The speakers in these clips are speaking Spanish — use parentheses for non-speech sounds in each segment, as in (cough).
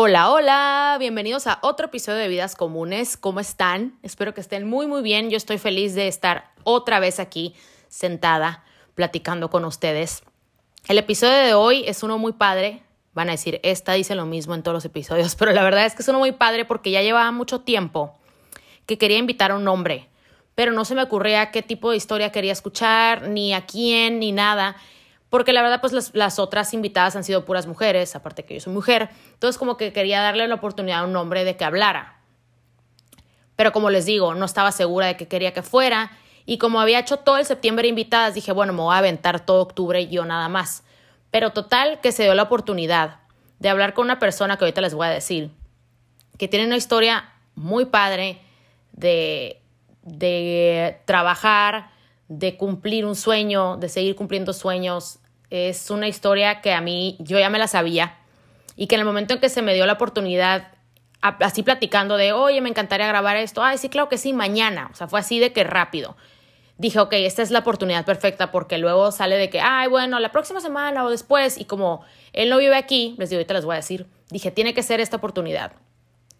Hola, hola, bienvenidos a otro episodio de Vidas Comunes. ¿Cómo están? Espero que estén muy, muy bien. Yo estoy feliz de estar otra vez aquí sentada platicando con ustedes. El episodio de hoy es uno muy padre. Van a decir, esta dice lo mismo en todos los episodios, (laughs) pero la verdad es que es uno muy padre porque ya llevaba mucho tiempo que quería invitar a un hombre, pero no se me ocurría qué tipo de historia quería escuchar, ni a quién, ni nada porque la verdad pues las, otras invitadas han sido puras mujeres, aparte que yo soy mujer, entonces como que quería darle la oportunidad a un hombre de que hablara. Pero como les digo, no estaba segura de que quería que fuera y como había hecho todo el septiembre invitadas, dije, bueno, me voy a aventar todo octubre y yo nada más. Pero total que se dio la oportunidad de hablar con una persona que ahorita les voy a decir, que tiene una historia muy padre de, de trabajar, de cumplir un sueño, de seguir cumpliendo sueños. Es una historia que a mí yo ya me la sabía y que en el momento en que se me dio la oportunidad, así platicando de, oye, me encantaría grabar esto, ay, sí, claro que sí, mañana. O sea, fue así de que rápido. Dije, ok, esta es la oportunidad perfecta porque luego sale de que, ay, bueno, la próxima semana o después. Y como él no vive aquí, les digo, ahorita les voy a decir, dije, tiene que ser esta oportunidad.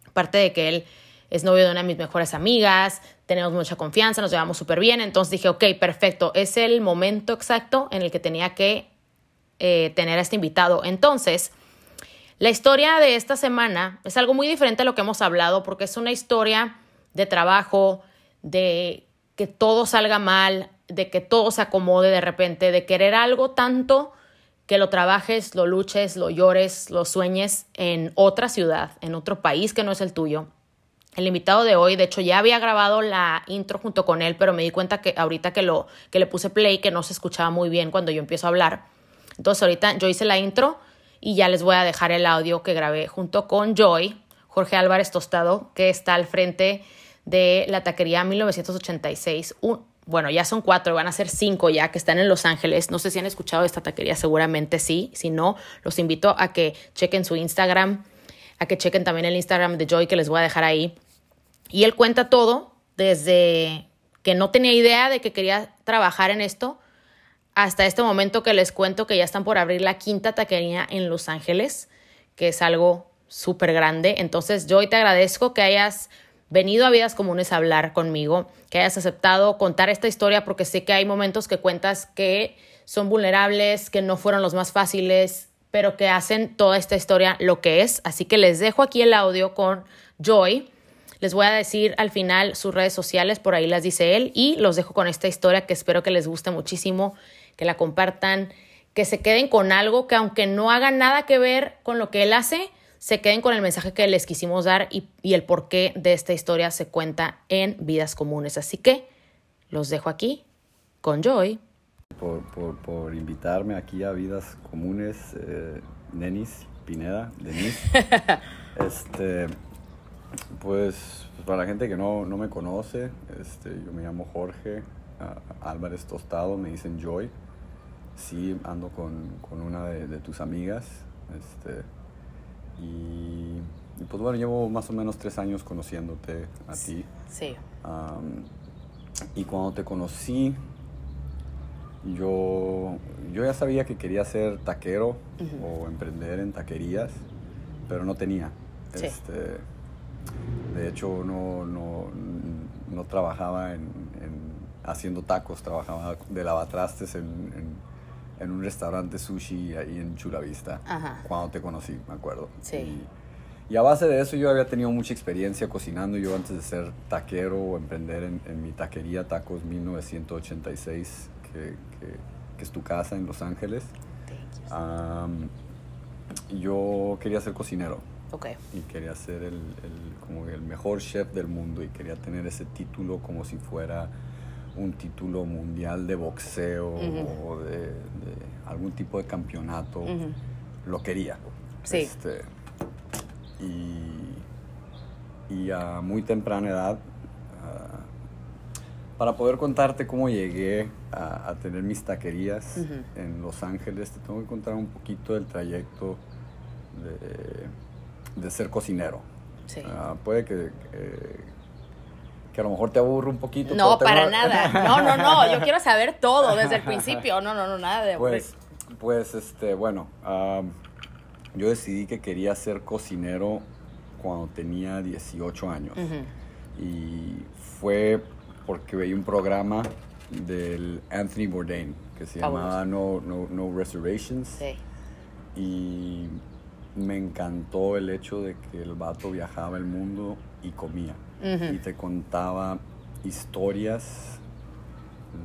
Aparte de que él es novio de una de mis mejores amigas, tenemos mucha confianza, nos llevamos súper bien, entonces dije, ok, perfecto, es el momento exacto en el que tenía que eh, tener a este invitado. Entonces, la historia de esta semana es algo muy diferente a lo que hemos hablado, porque es una historia de trabajo, de que todo salga mal, de que todo se acomode de repente, de querer algo tanto que lo trabajes, lo luches, lo llores, lo sueñes en otra ciudad, en otro país que no es el tuyo el invitado de hoy, de hecho ya había grabado la intro junto con él, pero me di cuenta que ahorita que lo que le puse play que no se escuchaba muy bien cuando yo empiezo a hablar. Entonces ahorita yo hice la intro y ya les voy a dejar el audio que grabé junto con Joy, Jorge Álvarez Tostado, que está al frente de la taquería 1986. bueno, ya son cuatro, van a ser cinco ya que están en Los Ángeles. No sé si han escuchado esta taquería, seguramente sí. Si no, los invito a que chequen su Instagram, a que chequen también el Instagram de Joy que les voy a dejar ahí y él cuenta todo desde que no tenía idea de que quería trabajar en esto hasta este momento que les cuento que ya están por abrir la quinta taquería en Los Ángeles, que es algo súper grande. Entonces yo te agradezco que hayas venido a Vidas Comunes a hablar conmigo, que hayas aceptado contar esta historia porque sé que hay momentos que cuentas que son vulnerables, que no fueron los más fáciles, pero que hacen toda esta historia lo que es. Así que les dejo aquí el audio con Joy les voy a decir al final sus redes sociales, por ahí las dice él, y los dejo con esta historia que espero que les guste muchísimo, que la compartan, que se queden con algo que aunque no haga nada que ver con lo que él hace, se queden con el mensaje que les quisimos dar y, el porqué de esta historia se cuenta en Vidas Comunes. Así que los dejo aquí con Joy. Por, invitarme aquí a Vidas Comunes, eh, Nenis Pineda, Denis. (laughs) este, pues, para la gente que no, no me conoce, este, yo me llamo Jorge Álvarez Tostado, me dicen Joy. Sí, ando con, con una de, tus amigas. Este, y, pues bueno, llevo más o menos tres años conociéndote a ti. Sí. y cuando te conocí, yo, yo ya sabía que quería ser taquero o emprender en taquerías, pero no tenía. Sí. Este, de hecho, no, no, no trabajaba en, haciendo tacos, trabajaba de lavatrastes en, en, un restaurante sushi ahí en Chula Vista, cuando te conocí, me acuerdo. Sí. Y, a base de eso yo había tenido mucha experiencia cocinando. Yo antes de ser taquero o emprender en, mi taquería Tacos 1986, que, que, es tu casa en Los Ángeles, yo quería ser cocinero. Y quería ser el, como el mejor chef del mundo y quería tener ese título como si fuera un título mundial de boxeo o de, algún tipo de campeonato. Lo quería. Sí. Este, y, a muy temprana edad, ah, para poder contarte cómo llegué a, tener mis taquerías en Los Ángeles, te tengo que contar un poquito del trayecto de de ser cocinero. Sí. Ah, puede que, que a lo mejor te aburre un poquito. No, para nada. No, no, no. Yo quiero saber todo desde el principio. No, no, no, nada de Pues, pues este, bueno. yo decidí que quería ser cocinero cuando tenía 18 años. Y fue porque veía un programa del Anthony Bourdain que se llamaba no, no, Reservations. Sí. Y me encantó el hecho de que el vato viajaba el mundo y comía. Y te contaba historias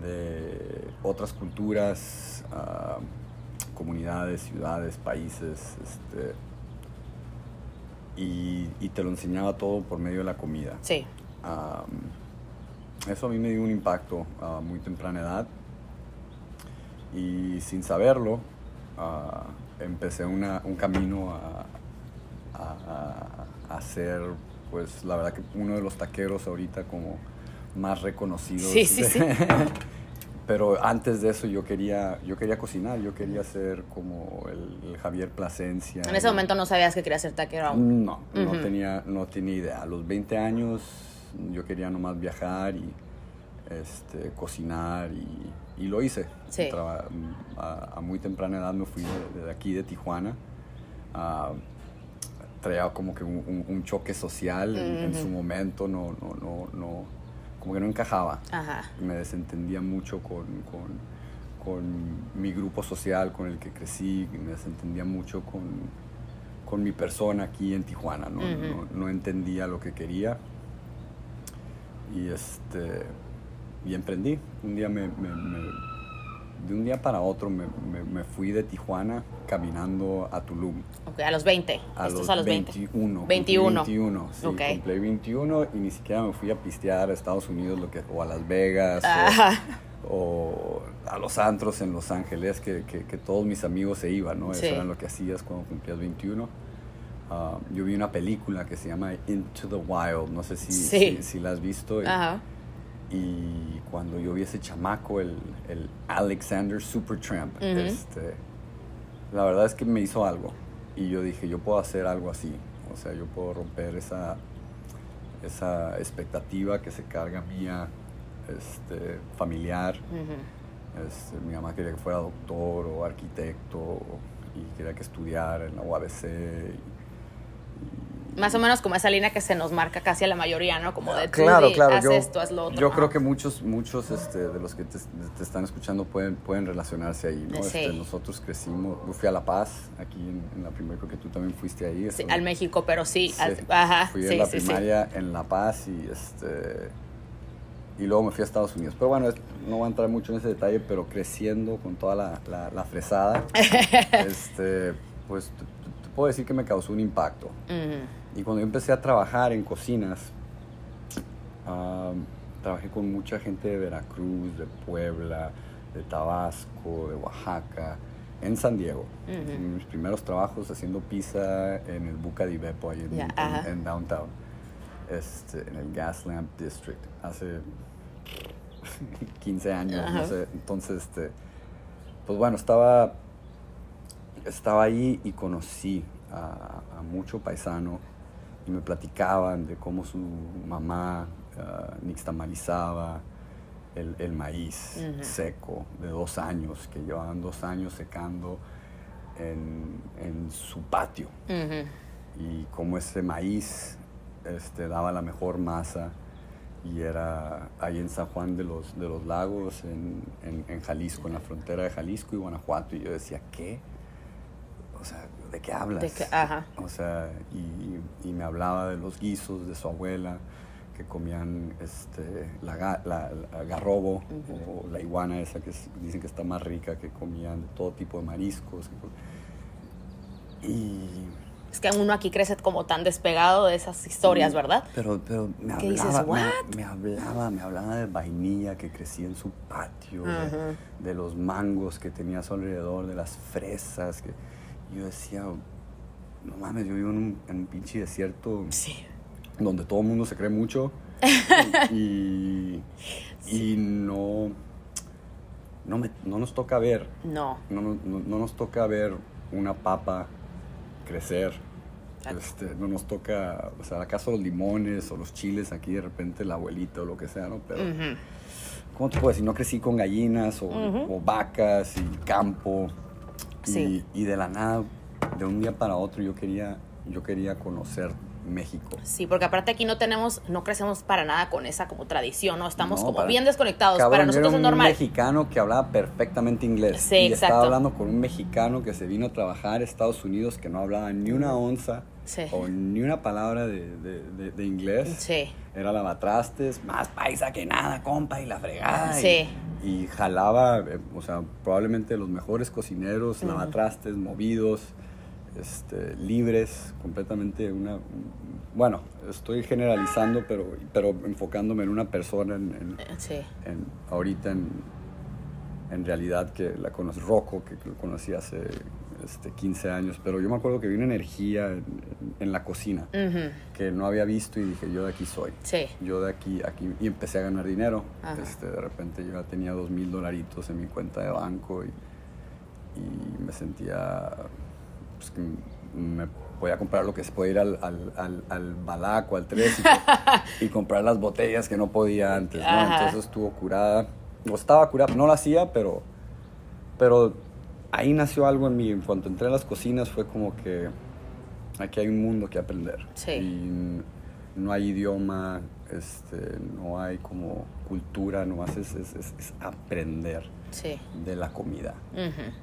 de otras culturas, ah, comunidades, ciudades, países, este, y, te lo enseñaba todo por medio de la comida. Sí. eso a mí me dio un impacto a muy temprana edad y sin saberlo ah, empecé una, un camino a, a, a, ser, pues la verdad que uno de los taqueros ahorita como más reconocidos. Sí, sí, sí. (laughs) Pero antes de eso yo quería, yo quería cocinar, yo quería ser como el, Javier Plasencia. En ese momento no sabías que querías ser taquero No, no, tenía, no tenía idea. A los 20 años yo quería nomás viajar y este, cocinar y, lo hice. Sí. A, muy temprana edad me fui de, aquí de Tijuana. traía como que un, choque social en, su momento, no, no, no, no como que no encajaba. Me desentendía mucho con, mi grupo social con el que crecí, me desentendía mucho con, mi persona aquí en Tijuana, ¿no? entendía lo que quería. Y, este, y emprendí. Un día me de un día para otro me, me, fui de Tijuana caminando a Tulum. Okay, a los 20. A los, a los 21. 21. 21, sí. Okay. Cumplí 21 y ni siquiera me fui a pistear a Estados Unidos lo que, o a Las Vegas o, a los antros en Los Ángeles que, que, que todos mis amigos se iban, ¿no? Eso era lo que hacías cuando cumplías 21. Ah, yo vi una película que se llama Into the Wild, no sé si, si, si, la has visto. Ajá. Y cuando yo vi ese chamaco, el, el Alexander Supertramp, este, la verdad es que me hizo algo. Y yo dije, yo puedo hacer algo así. O sea, yo puedo romper esa, esa expectativa que se carga mía, este, familiar. este, mi mamá quería que fuera doctor o arquitecto y quería que estudiara en la UABC. Más o menos como esa línea que se nos marca casi a la mayoría, ¿no? Como de claro, claro, haz esto, haz lo otro. Yo creo que muchos, muchos este, de los que te, están escuchando pueden, pueden relacionarse ahí, ¿no? Este, nosotros crecimos, yo fui a La Paz, aquí en, la primaria, creo que tú también fuiste ahí. Sí, al México, pero sí, ajá. Fui a la primaria en La Paz y este y luego me fui a Estados Unidos. Pero bueno, no voy a entrar mucho en ese detalle, pero creciendo con toda la, la, fresada, (laughs) este, pues te, puedo decir que me causó un impacto. Y cuando yo empecé a trabajar en cocinas, trabajé con mucha gente de Veracruz, de Puebla, de Tabasco, de Oaxaca, en San Diego. Mis primeros trabajos haciendo pizza en el Buca di Beppo, ahí en, downtown, este, en el Gaslamp District, hace (laughs) 15 años, no sé. Entonces, este, pues bueno, estaba, estaba ahí y conocí a, a mucho paisano y me platicaban de cómo su mamá uh, nixtamalizaba el, el maíz seco de dos años, que llevaban dos años secando en, en su patio. Y cómo ese maíz este, daba la mejor masa y era ahí en San Juan de los, de los Lagos, en, en, en Jalisco, en la frontera de Jalisco y Guanajuato. Y yo decía, ¿qué? O sea, ¿de qué hablas? O sea, y, y, me hablaba de los guisos de su abuela, que comían este, la, la, garrobo o la iguana esa que dicen que está más rica, que comían de todo tipo de mariscos. Y... Es que uno aquí crece como tan despegado de esas historias, ¿verdad? Pero, pero me, hablaba, Me, hablaba, me hablaba de vainilla que crecía en su patio, de, los mangos que tenía a su alrededor, de las fresas. Que, yo decía, no mames, yo vivo en un, en un pinche desierto donde todo el mundo se cree mucho (laughs) y, y no, no, me, no, nos toca ver. No. No, no. nos toca ver una papa crecer. Este, no nos toca, o sea, acaso los limones o los chiles aquí de repente la abuelita o lo que sea, ¿no? Pero, ¿cómo te puedo decir? No crecí con gallinas o, o vacas y campo. Y, y, de la nada de un día para otro yo quería, yo quería conocer México. Sí, porque aparte aquí no tenemos, no crecemos para nada con esa como tradición, ¿no? Estamos No, como para- bien desconectados. Cabrón, para nosotros era es un normal. mexicano que hablaba perfectamente inglés. Sí, y exacto. estaba hablando con un mexicano que se vino a trabajar a Estados Unidos que no hablaba ni una onza Sí. o ni una palabra de, de- de- de inglés. Sí. Era lavatrastes, más paisa que nada, compa, y la fregada. y- Sí. Y, jalaba, eh, o sea, probablemente los mejores cocineros, Ujú. lavatrastes, movidos, este, libres, completamente una... Bueno, estoy generalizando, pero, pero enfocándome en una persona, en, en- Sí. en- ahorita en, en realidad que la conocí, Rocco, que lo conocí hace este, 15 años, pero yo me acuerdo que vi una energía en, la cocina que no había visto y dije, yo de aquí soy. Sí. Yo de aquí, aquí, y empecé a ganar dinero. Este, de repente yo ya tenía dos mil dolaritos en mi cuenta de banco y, y me sentía pues, que me podía comprar lo que se puede ir al, al, al, al Balaco, al 3 y, (laughs) y comprar las botellas que no podía antes, ¿no? Ajá. Entonces estuvo curada, o estaba curada, no lo hacía, pero, pero ahí nació algo en mí. En cuanto entré a las cocinas fue como que aquí hay un mundo que aprender. Sí. Y no hay idioma, este, no hay como cultura, nomás es, es, es- es aprender Sí. de la comida.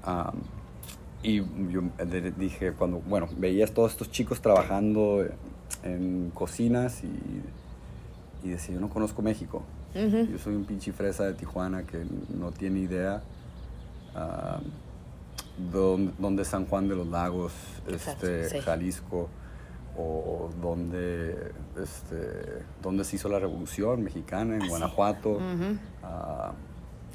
Am, y yo dije, cuando, bueno, veías todos estos chicos trabajando en cocinas y, y decía, yo no conozco México. Yo soy un pinche fresa de Tijuana que no tiene idea am, dónde, dónde San Juan de los Lagos, Exacto, este, sí. Jalisco, o dónde, este, dónde se hizo la Revolución Mexicana, en Ah, sí. Guanajuato.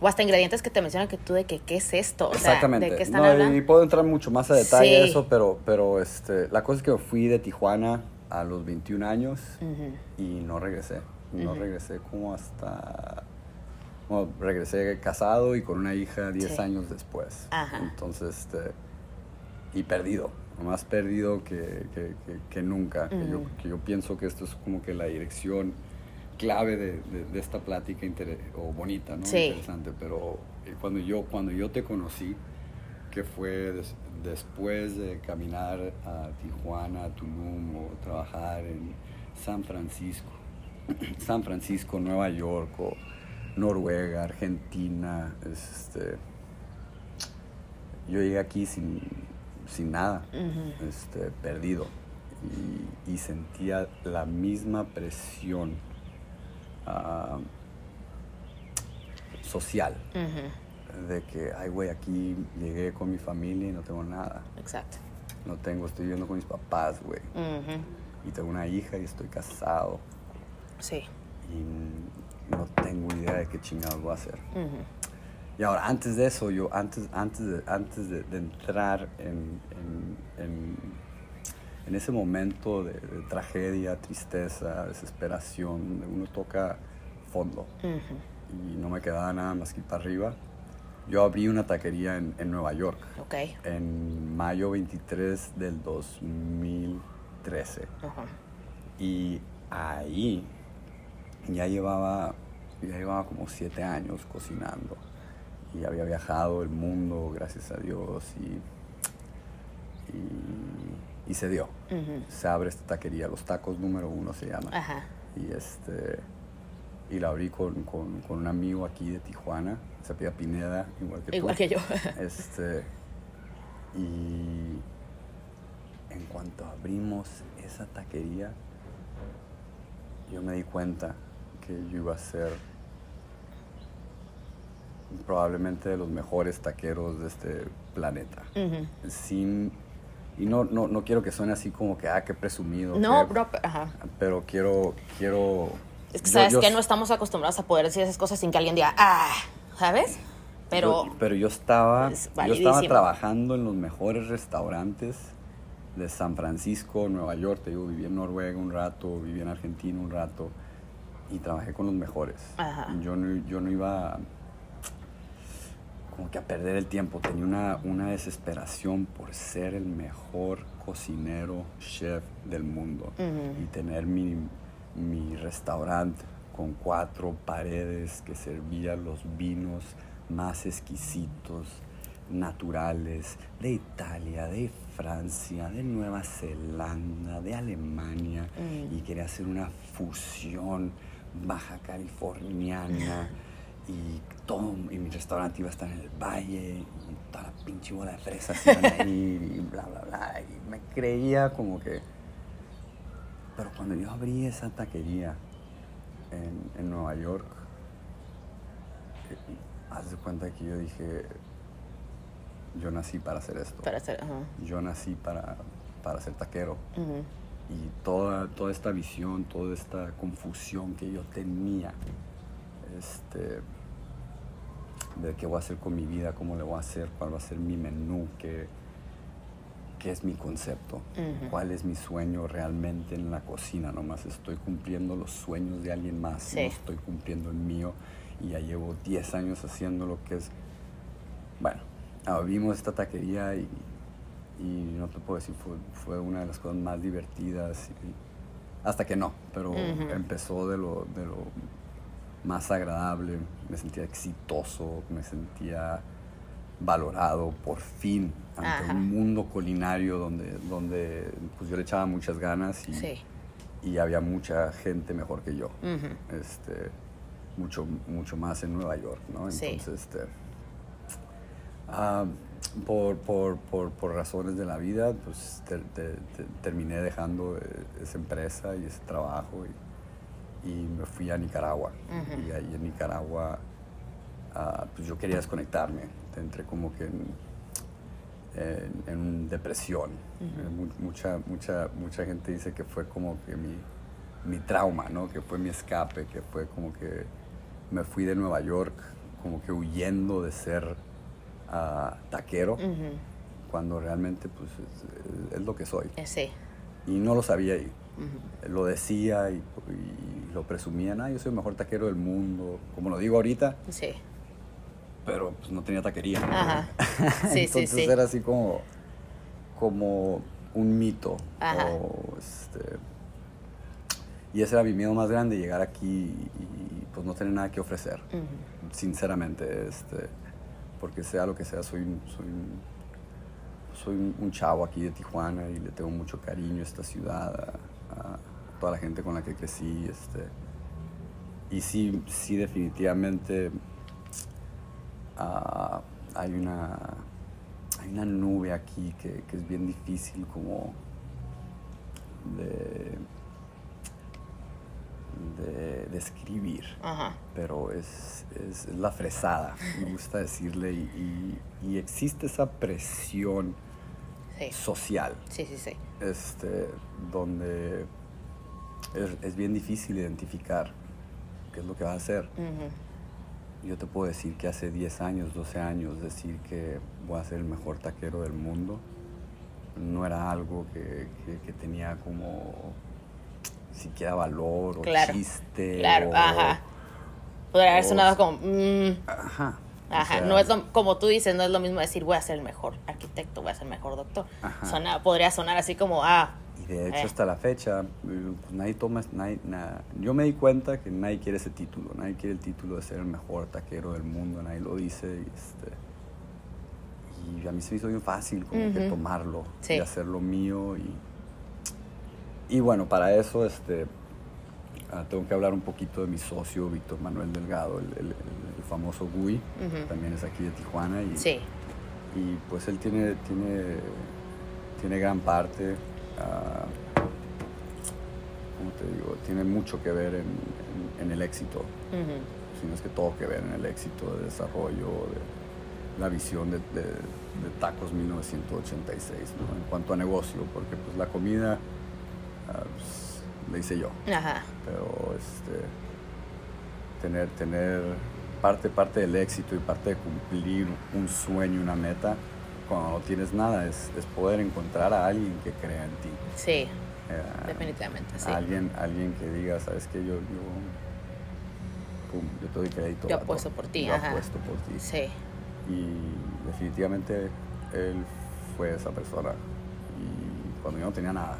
O hasta ingredientes que te mencionan que tú de que, ¿qué es esto? O sea, Exactamente. ¿de qué están No, hablando? y puedo entrar mucho más a detalle Sí. eso, pero, pero este, la cosa es que fui de Tijuana a los 21 años Ujú. y no regresé. No Ujú. regresé como hasta... Bueno, regresé casado y con una hija 10 Sí. años después. Ajá. Entonces, este, y perdido. Más perdido que, que, que- que nunca. que, yo, que yo pienso que esto es como que la dirección clave de, de- de esta plática inter- o bonita, ¿no? Sí. Interesante. Pero eh, cuando yo, cuando yo te conocí, que fue des- después de caminar a Tijuana, a Tulum o trabajar en San Francisco, (clears throat) San Francisco, Nueva York o Noruega, Argentina, este, yo llegué aquí sin, sin nada, este, perdido y, y sentía la misma presión ah, social de que, ay, güey, aquí llegué con mi familia y no tengo nada. Exacto. No tengo, estoy viviendo con mis papás, güey. Y tengo una hija y estoy casado. Sí. Y no tengo idea de qué chingados voy a hacer. Y ahora, antes de eso, yo, antes, antes, de, antes de, de entrar en, en, en, en ese momento de, de tragedia, tristeza, desesperación, uno toca fondo y no me quedaba nada más que ir para arriba, yo abrí una taquería en, en Nueva York en mayo 23 del 2013. Ajá. Y ahí ya llevaba, ya llevaba como siete años cocinando. Y había viajado el mundo, gracias a Dios, y, y, y se dio. Se abre esta taquería, Los Tacos número uno se llama. Ajá. Y, este, y la abrí con, con, con un amigo aquí de Tijuana, se pide Pineda, igual que tú. Igual que yo. (laughs) Este, y en cuanto abrimos esa taquería, yo me di cuenta que yo iba a ser probablemente de los mejores taqueros de este planeta. Sin, y no, no, no quiero que suene así como que, ah, qué presumido. No, qué- bro, ajá. Pero quiero, quiero... Es que yo- sabes yo- que no estamos acostumbrados a poder decir esas cosas sin que alguien diga, ah, ¿sabes? Pero, Yo- pero yo estaba, es yo estaba trabajando en los mejores restaurantes de San Francisco, Nueva York. Te digo, viví en Noruega un rato, viví en Argentina un rato y trabajé con los mejores. Ajá. Yo no, yo no iba como que a perder el tiempo. Tenía una, una desesperación por ser el mejor cocinero, chef del mundo y tener mi, mi restaurante con cuatro paredes que servía los vinos más exquisitos, naturales, de Italia, de Francia, de Nueva Zelanda, de Alemania, y quería hacer una fusión baja californiana. (laughs) Y todo, y mi restaurante iba a estar en el valle, y toda la pinche bola de fresas iban a ir, y bla, bla, bla. Y me creía como que. Pero cuando yo abrí esa taquería en, en Nueva York, eh, haz de cuenta que yo dije, yo nací para hacer esto. Para hacer, ajá. Yo nací para, para ser taquero. Y toda, toda esta visión, toda esta confusión que yo tenía, este, de qué voy a hacer con mi vida, cómo le voy a hacer, cuál va a ser mi menú, qué, qué es mi concepto, cuál es mi sueño realmente en la cocina. Nomás estoy cumpliendo los sueños de alguien más, Sí. no estoy cumpliendo el mío. Y ya llevo 10 años haciendo lo que es. Bueno, abrimos esta taquería y, y no te puedo decir, fue, fue una de las cosas más divertidas. y- hasta que no, pero empezó de lo, de lo más agradable, me sentía exitoso, me sentía valorado por fin ante Ajá. un mundo culinario donde, donde pues yo le echaba muchas ganas y, Sí. y había mucha gente mejor que yo. Este, mucho, mucho más en Nueva York, ¿no? Sí. Entonces, este, ah, por, por, por, por razones de la vida, pues te- terminé dejando eh, esa empresa y ese trabajo y, y me fui a Nicaragua. Y ahí en Nicaragua, ah, pues yo quería desconectarme. Entré como que en, en, en depresión. Eh, mu- mucha, mucha, mucha gente dice que fue como que mi, mi trauma, ¿no? Que fue mi escape, que fue como que me fui de Nueva York como que huyendo de ser ah, taquero, cuando realmente pues es, es- es lo que soy. Eh, Sí. Y no lo sabía y Lo decía y, y lo presumía, ah, yo soy el mejor taquero del mundo, como lo digo ahorita, Sí. pero pues no tenía taquería. Ajá. (laughs) Sí, sí, Entonces sí. era así como, como un mito. Ajá. o, este, y ese era mi miedo más grande, llegar aquí y, pues no tener nada que ofrecer. Sinceramente, este, porque sea lo que sea, soy, un- soy, soy un, un chavo aquí de Tijuana y le tengo mucho cariño a esta ciudad, a, toda la gente con la que crecí. Este, y sí, sí definitivamente ah, hay, una, hay una nube aquí que, que es bien difícil como de, de Ajá. pero es, es, es la fresada, me gusta decirle, y, y- y existe esa presión Sí. social, Sí, sí, sí. este, donde es, es bien difícil identificar qué es lo que vas a hacer. Yo te puedo decir que hace 10 años, 12 años, decir que voy a ser el mejor taquero del mundo, no era algo que, que- que tenía como siquiera valor o Claro, chiste. Claro, o- ajá. Podría haber sonado como, mm, Ajá. O ajá, sea, no es lo, como tú dices, no es lo mismo decir voy a ser el mejor arquitecto, voy a ser el mejor doctor. Podría sonar así como, ah, Y de hecho Eh. hasta la fecha, eh, pues nadie toma, nadie, na- yo me di cuenta que nadie quiere ese título, nadie quiere el título de ser el mejor taquero del mundo, nadie lo dice. Y, este, y a mí se me hizo bien fácil como que tomarlo Sí. y hacerlo mío. Y, y bueno, para eso este, ah, tengo que hablar un poquito de mi socio, Víctor Manuel Delgado, el, el- el famoso Gui, también es aquí de Tijuana. Y, sí, y pues él tiene, tiene, tiene gran parte, ah, ¿cómo te digo? Tiene mucho que ver en, en- en el éxito, Ujú. si no es que todo que ver en el éxito de desarrollo, de la visión de, de- de Tacos 1986, ¿no? En cuanto a negocio, porque pues la comida ah, pues, la hice yo ajá, pero este tener tener parte parte del éxito y parte de cumplir un sueño una meta cuando no tienes nada es, es poder encontrar a alguien que crea en ti. Sí, Eh, definitivamente, sí. alguien alguien que diga sabes que yo yo pum, yo te doy crédito Yo apuesto por ti, yo ajá. apuesto por ti Sí, y definitivamente él fue esa persona. Y cuando yo no tenía nada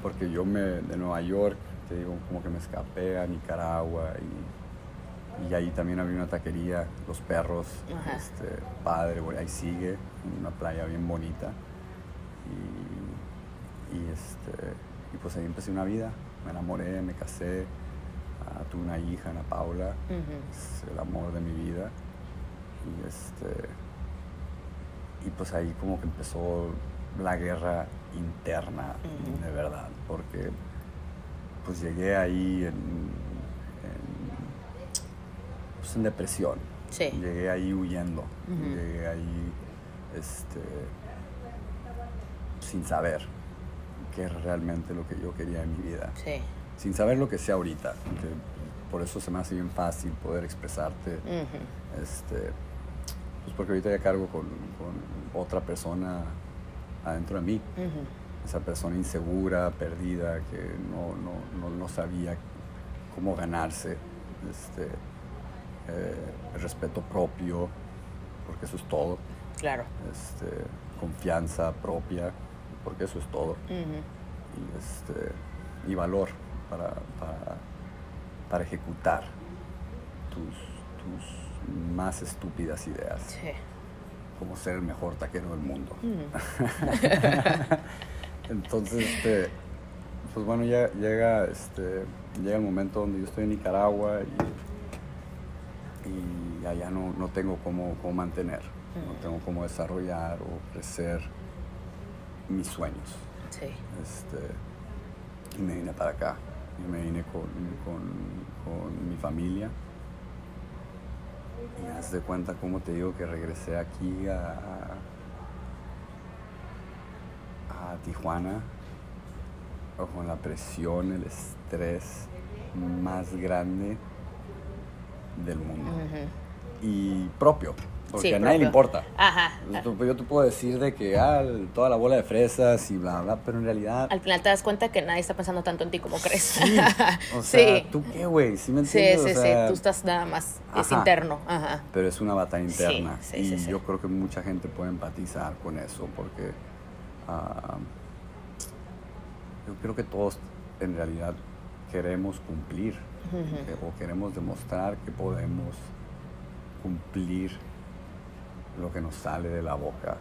porque yo me de Nueva York te digo como que me escapé a Nicaragua y, y ahí también había una taquería los perros Ajá. este padre ahí sigue en una playa bien bonita y, y, este, y pues ahí empecé una vida. Me enamoré, me casé, ah, tuve una hija, Ana Paula, es el amor de mi vida. Y este y pues ahí como que empezó la guerra interna, de verdad, porque pues llegué ahí en, pues en depresión. Llegué ahí huyendo, llegué ahí este, sin saber qué es realmente lo que yo quería en mi vida. Sin saber lo que sea ahorita. por eso se me hace bien fácil poder expresarte. este, pues porque ahorita ya cargo con, con otra persona adentro de mí. Esa persona insegura, perdida, que no, no, no, no sabía cómo ganarse este, eh, respeto propio, porque eso es todo. Claro. Este, confianza propia, porque eso es todo. y, este, y valor para, para, para ejecutar tus, tus más estúpidas ideas. Sí. Como ser el mejor taquero del mundo. (laughs) Entonces, este, pues bueno, ya llega, este, llega el momento donde yo estoy en Nicaragua y, allá no, no, tengo cómo, cómo mantener, no tengo cómo desarrollar o crecer mis sueños. Sí. Este, y me vine para acá. Y me vine con, con, con mi familia y haz de cuenta cómo te digo que regresé aquí a, a Tijuana con la presión, el estrés más grande del mundo. Y propio. Porque a nadie le importa. Ajá. Yo te puedo decir de que ah, toda la bola de fresas y bla, bla, pero en realidad... Al final te das cuenta que nadie está pensando tanto en ti como crees. Sí. (laughs) O sea, ¿tú qué, güey? ¿Sí me entiendes? Sí, sí, sí. Tú estás nada más... Es interno. Ajá. Pero es una batalla interna. y yo creo que mucha gente puede empatizar con eso porque... Ah, yo creo que todos en realidad queremos cumplir o queremos demostrar que podemos cumplir lo que nos sale de la boca.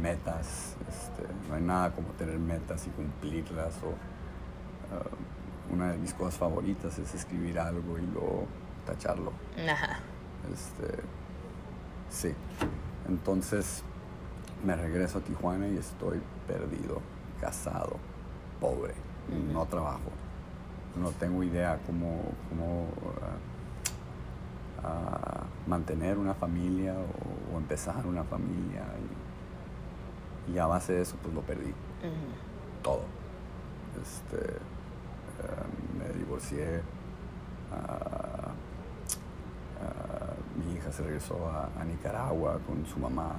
Metas, este, no hay nada como tener metas y cumplirlas. O, uh, una de mis cosas favoritas es escribir algo y luego tacharlo. Este, sí. Entonces me regreso a Tijuana y estoy perdido, casado, pobre, no trabajo. No tengo idea cómo, cómo uh, a mantener una familia o, empezar una familia. Y, a base de eso, pues lo perdí. Todo. Este, em, me divorcié. mi hija se regresó a, Nicaragua con su mamá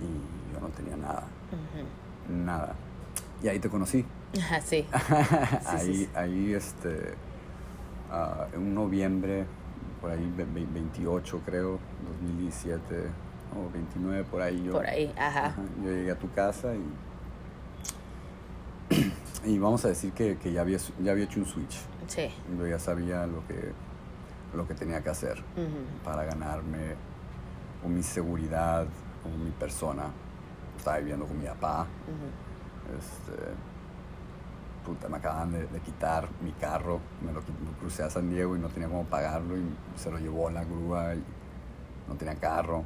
y yo no tenía nada. Nada. Y ahí te conocí. (laughs) sí. ahí, ahí, este, uh, en noviembre por ahí 28 creo, 2017 o 29 por ahí yo. Por ahí, ajá. yo llegué a tu casa y, (clears throat) y vamos a decir que, que, ya, había, ya había hecho un switch. Sí. Yo ya sabía lo que, lo que tenía que hacer para ganarme con mi seguridad, con mi persona. Estaba viviendo con mi papá. este, me acaban de, quitar mi carro, me lo, crucé a San Diego y no tenía cómo pagarlo y se lo llevó la grúa y no tenía carro.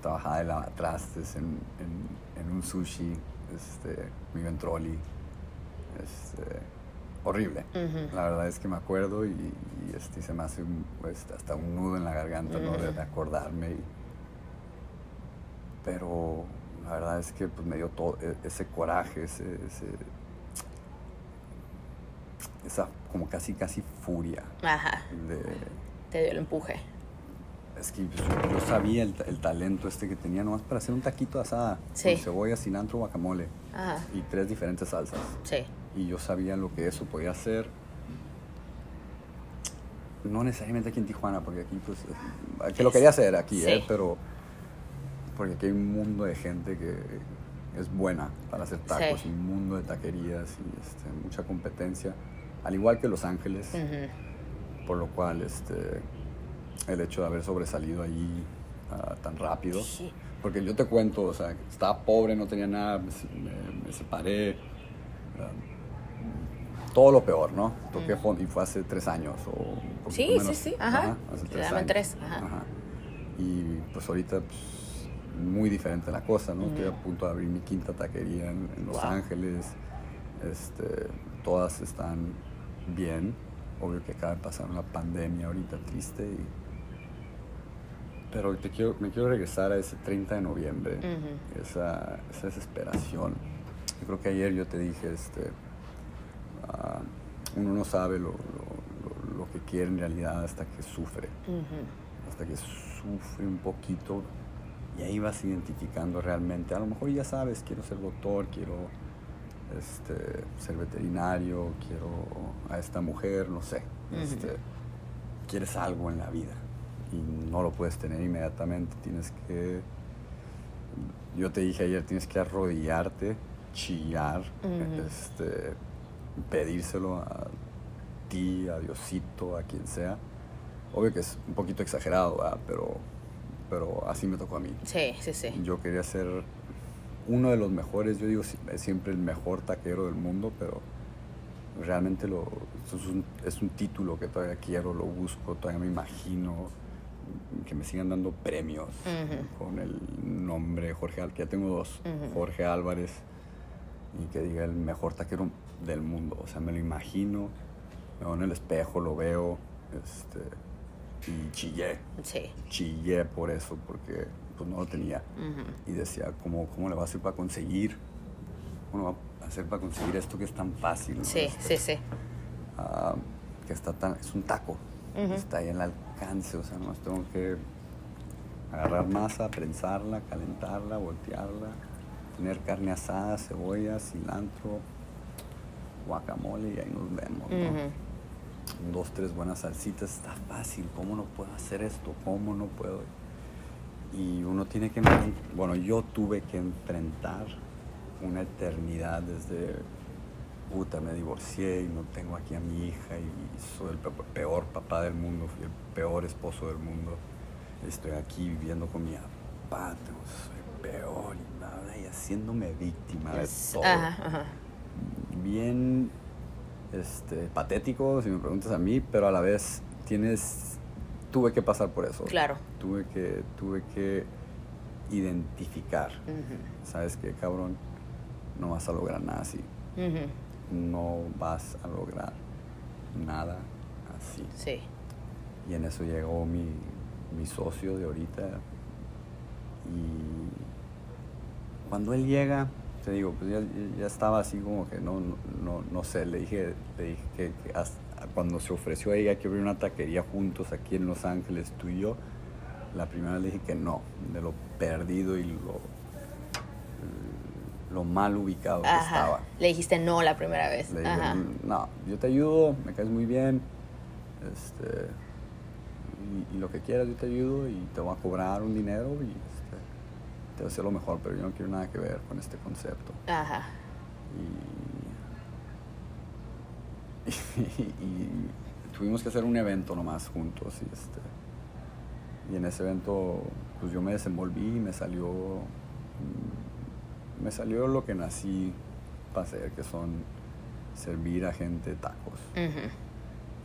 Trabajaba de lavatrastes en, en, un sushi, este, me iba en trolley. Este, horrible. La verdad es que me acuerdo y, este, se me hace pues, hasta un nudo en la garganta de, acordarme. pero la verdad es que pues, me dio todo e, ese coraje, ese esa como casi, casi furia. Ajá. Te dio el empuje. Es que pues, yo, sabía el, talento este que tenía nomás para hacer un taquito de asada. Sí. Con cebolla, cilantro, guacamole. Ajá. Y tres diferentes salsas. Sí. Y yo sabía lo que eso podía hacer. No necesariamente aquí en Tijuana, porque aquí pues... Eh, que lo quería hacer aquí, ¿eh? Pero... Porque aquí hay un mundo de gente que es buena para hacer tacos. un mundo de taquerías y este, mucha competencia al igual que Los Ángeles, por lo cual este, el hecho de haber sobresalido ahí ah, tan rápido, porque yo te cuento, o sea, estaba pobre, no tenía nada, me, me- separé, um, todo lo peor, ¿no? Toqué fondo y fue hace tres años o Sí, sí, sí, ajá. hace Te tres años. tres, ajá. Y pues ahorita pues, muy diferente la cosa, ¿no? Estoy a punto de abrir mi quinta taquería en, en Los Wow. Ángeles, este, todas están bien, obvio que acaba de pasar una pandemia ahorita triste y pero te quiero, me quiero regresar a ese 30 de noviembre, esa, esa desesperación. Yo creo que ayer yo te dije, este, ah, uno no sabe lo, lo- lo- lo que quiere en realidad hasta que sufre, hasta que sufre un poquito y ahí vas identificando realmente. A lo mejor ya sabes, quiero ser doctor, quiero este, ser veterinario, quiero a esta mujer, no sé. Este, quieres algo en la vida y no lo puedes tener inmediatamente. Tienes que, yo te dije ayer, tienes que arrodillarte, chillar, este, pedírselo a ti, a Diosito, a quien sea. Obvio que es un poquito exagerado, ¿verdad? pero, pero así me tocó a mí. Sí, sí, sí. Yo quería ser uno de los mejores, yo digo es siempre el mejor taquero del mundo, pero realmente lo, es, un, es un título que todavía quiero, lo busco, todavía me imagino que me sigan dando premios con el nombre Jorge Álvarez, que ya tengo dos. Jorge Álvarez, y que diga el mejor taquero del mundo, o sea, me lo imagino, me veo en el espejo, lo veo, este, y chillé Sí. chillé por eso, porque pues no lo tenía. Y decía, ¿cómo, ¿cómo le va a hacer para conseguir? ¿Cómo va a hacer para conseguir esto que es tan fácil? no? Sí, Este, sí, sí. ah, que está tan, es un taco, está ahí al alcance, o sea, no tengo que agarrar masa, prensarla, calentarla, voltearla, tener carne asada, cebolla, cilantro, guacamole y ahí nos vemos, dos, tres buenas salsitas, está fácil, ¿cómo no puedo hacer esto? ¿Cómo no puedo? Y uno tiene que, bueno, yo tuve que enfrentar una eternidad desde, puta, me divorcié y no tengo aquí a mi hija y soy el pe- peor papá del mundo, fui el peor esposo del mundo. Estoy aquí viviendo con mi papá, soy peor y nada, y haciéndome víctima de todo Ajá, ajá. bien este, patético, si me preguntas a mí, pero a la vez tienes, tuve que pasar por eso. Claro. Tuve que, tuve que identificar. ¿sabes qué, cabrón? No vas a lograr nada así. No vas a lograr nada así. Sí. Y en eso llegó mi, mi socio de ahorita. Y cuando él llega, te digo, pues ya, ya estaba así como que no, no, no, no sé, le dije, le dije que, que hasta cuando se ofreció a ella que abrir una taquería juntos aquí en Los Ángeles, tú y yo, la primera le dije que no, de lo perdido y lo, lo mal ubicado que estaba. Le dijiste no la primera vez. Le dije, Ajá. no, yo te ayudo, me caes muy bien, este, y, y lo que quieras yo te ayudo y te voy a cobrar un dinero y este, te voy a hacer lo mejor, pero yo no quiero nada que ver con este concepto. Ajá. Y, (laughs) y tuvimos que hacer un evento nomás juntos y este, y en ese evento pues yo me desenvolví y me salió, mm, me salió lo que nací para hacer, que son servir a gente tacos.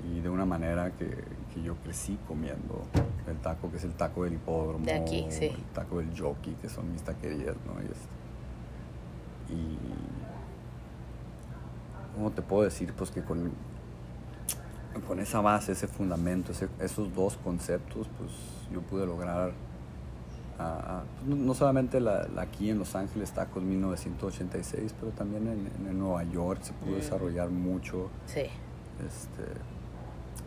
Y de una manera que, que yo crecí comiendo el taco que es el taco del hipódromo De aquí, sí. el taco del jockey que son mis taquerías no y, este, y cómo te puedo decir pues que con con esa base ese fundamento ese- esos dos conceptos pues yo pude lograr ah, ah, no, no solamente la, la aquí en Los Ángeles Tacos 1986 pero también en, en Nueva York se pudo Mm. desarrollar mucho Sí. este,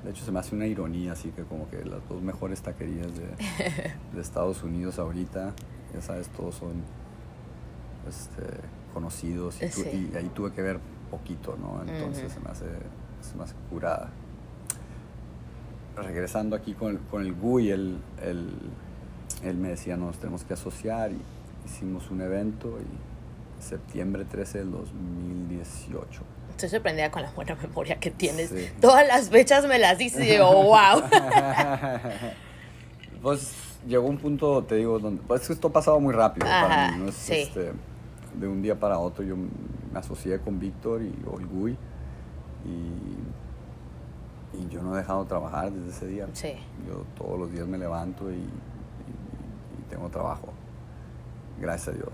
de hecho, se me hace una ironía, así que como que las dos mejores taquerías de, (laughs) de Estados Unidos ahorita, ya sabes, todos son este, conocidos y, tu- Sí. y ahí tuve que ver poquito, ¿no? Entonces Ujú. se, me hace, se me hace curada. Regresando aquí con el, con el Gui, él, él, él me decía, nos tenemos que asociar y hicimos un evento y septiembre 13 del 2018. Estoy sorprendida con la buena memoria que tienes. Sí. Todas las fechas me las dices y digo, wow. (laughs) pues llegó un punto, te digo, donde. Pues esto ha pasado muy rápido para Ajá, mí. ¿no? Es, sí. este, de un día para otro yo me asocié con Víctor y o el Gui y, y yo no he dejado de trabajar desde ese día. Sí. Yo todos los días me levanto y, y- y tengo trabajo. Gracias a Dios.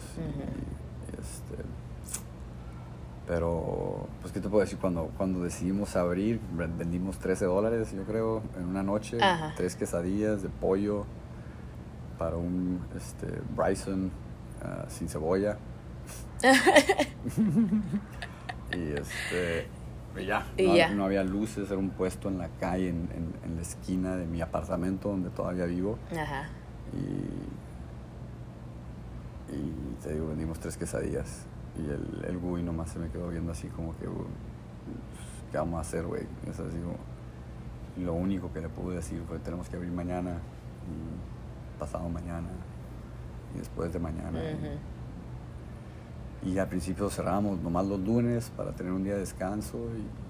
Este, pero, pues, ¿qué te puedo decir? Cuando, cuando decidimos abrir, ven- vendimos 13 dólares, yo creo, en una noche. Ajá. Tres quesadillas de pollo para un este, Bryson ah, sin cebolla. (laughs) y este. y ya, Y no, ya. no había luces, era un puesto en la calle, en, en- en la esquina de mi apartamento donde todavía vivo. Ajá. Y, y te digo, vendimos tres quesadillas. Y el, el Gui nomás se me quedó viendo así como que, "Uh, ¿qué vamos a hacer, güey? Es así como- lo único que le pude decir fue, tenemos que abrir mañana, y pasado mañana, y después de mañana. Y al principio cerramos nomás los lunes para tener un día de descanso. y-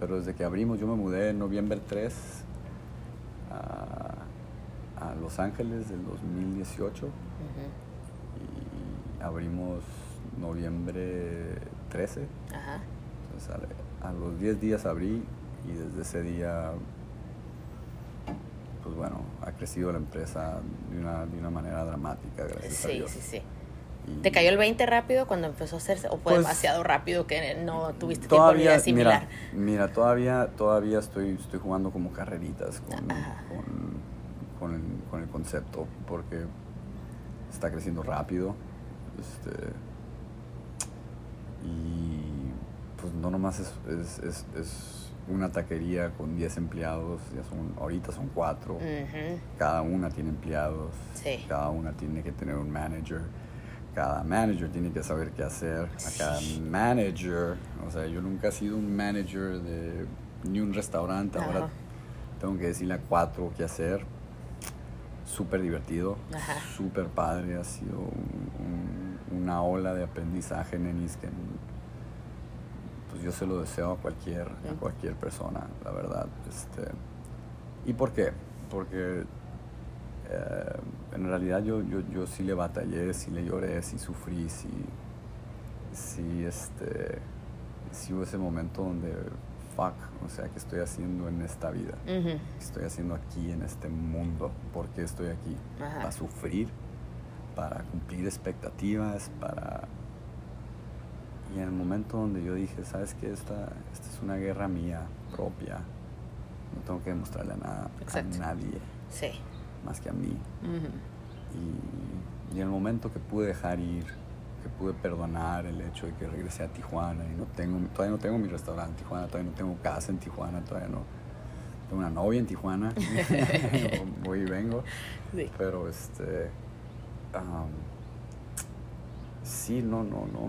pero desde que abrimos, yo me mudé en noviembre 3 a, a Los Ángeles del 2018 Ujú. y abrimos noviembre 13. Ajá. Entonces, a, a los 10 días abrí y desde ese día, pues bueno, ha crecido la empresa de una, de una manera dramática, gracias a Sí, Dios. sí, sí. Y- ¿Te cayó el 20 rápido cuando empezó a hacerse? ¿O fue Pues, demasiado rápido que no tuviste tiempo ni de Todavía, asimilar? mira, mira, todavía, todavía estoy, estoy jugando como carreritas con, Ajá. con, con el, con el concepto, porque está creciendo rápido. Este, y pues no nomás es, es, es, es una taquería con 10 empleados, ya son, ahorita son 4 Ujú. cada una tiene empleados, Sí. cada una tiene que tener un manager, cada manager tiene que saber qué hacer, a cada manager, o sea, yo nunca he sido un manager de ni un restaurante, ahora tengo que decirle a cuatro qué hacer, súper divertido, súper padre, ha sido un- un- una ola de aprendizaje, nenis, que pues yo se lo deseo a cualquier, a cualquier persona, la verdad. Este, ¿Y por qué? Porque eh, en realidad yo, yo, yo sí le batallé, sí le lloré, sí sufrí, sí, sí, este, sí hubo ese momento donde, fuck, o sea, ¿qué estoy haciendo en esta vida? ¿Qué estoy haciendo aquí en este mundo? ¿Por qué estoy aquí? Ajá. ¿Para sufrir? ¿Para cumplir expectativas? ¿Para...? Y en el momento donde yo dije, ¿sabes qué? Esta, esta es una guerra mía, propia. No tengo que demostrarle a, nada, Exacto. a nadie Sí. Más que a mí. Ujú. Y, y en el momento que pude dejar ir, que pude perdonar el hecho de que regresé a Tijuana y no tengo, todavía no tengo mi restaurante en Tijuana, todavía no tengo casa en Tijuana, todavía no tengo una novia en Tijuana, (laughs) (laughs) voy y vengo, Sí. pero este, sí, no, no, no,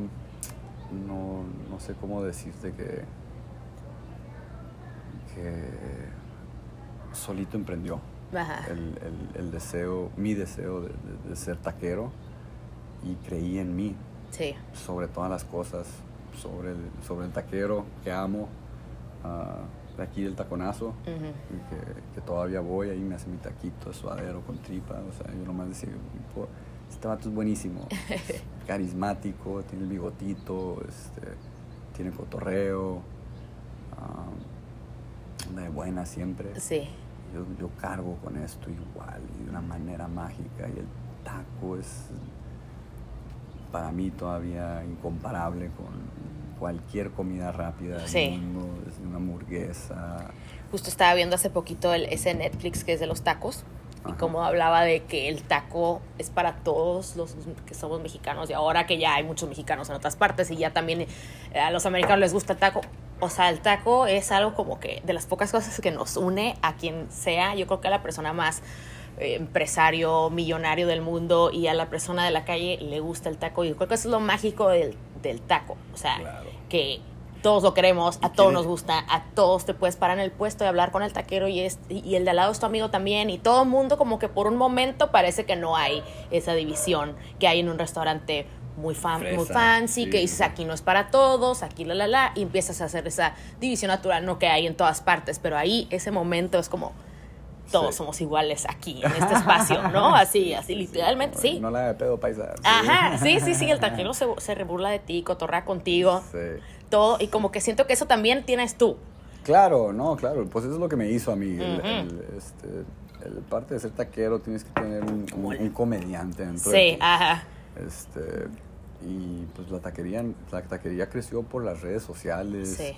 no, no sé cómo decirte que, que solito emprendió. El, el- el deseo, mi deseo de, de- de ser taquero y creí en mí Sí. sobre todas las cosas, sobre el, sobre el taquero que amo, de aquí del taconazo, que, que todavía voy ahí, me hace mi taquito de suadero con tripa, o sea, yo nomás decía, "Po- este vato es buenísimo, es (laughs) carismático, tiene el bigotito, este, tiene cotorreo, anda de buena siempre. Sí. Yo, yo cargo con esto igual y de una manera mágica y el taco es para mí todavía incomparable con cualquier comida rápida del Sí. mundo, desde una hamburguesa. Justo estaba viendo hace poquito el, ese Netflix que es de los tacos. Y como hablaba de que el taco es para todos los que somos mexicanos y ahora que ya hay muchos mexicanos en otras partes y ya también eh, a los americanos les gusta el taco. O sea, el taco es algo como que de las pocas cosas que nos une a quien sea. Yo creo que a la persona más eh, empresario, millonario del mundo y a la persona de la calle le gusta el taco. Y yo creo que eso es lo mágico del, del taco. O sea, Claro. que todos lo queremos, a todos nos gusta, a todos te puedes parar en el puesto y hablar con el taquero y, es, y el de al lado es tu amigo también y todo el mundo como que por un momento parece que no hay esa división que hay en un restaurante muy, fan, muy fancy, sí, que dices aquí no es para todos, aquí la la la, y empiezas a hacer esa división natural, no que hay en todas partes, pero ahí ese momento es como todos somos iguales aquí, en este espacio, ¿no? (laughs) Así, así, literalmente, sí. No la de pedo paisa. Ajá, sí, sí, sí, el (laughs) taquero se, se reburla de ti, cotorrea contigo, todo, y como que siento que eso también tienes tú. Claro, no, claro, pues eso es lo que me hizo a mí. el, este, el parte de ser taquero tienes que tener un, un, comediante dentro Sí, ajá. Este, y pues la taquería, la taquería creció por las redes sociales. Sí.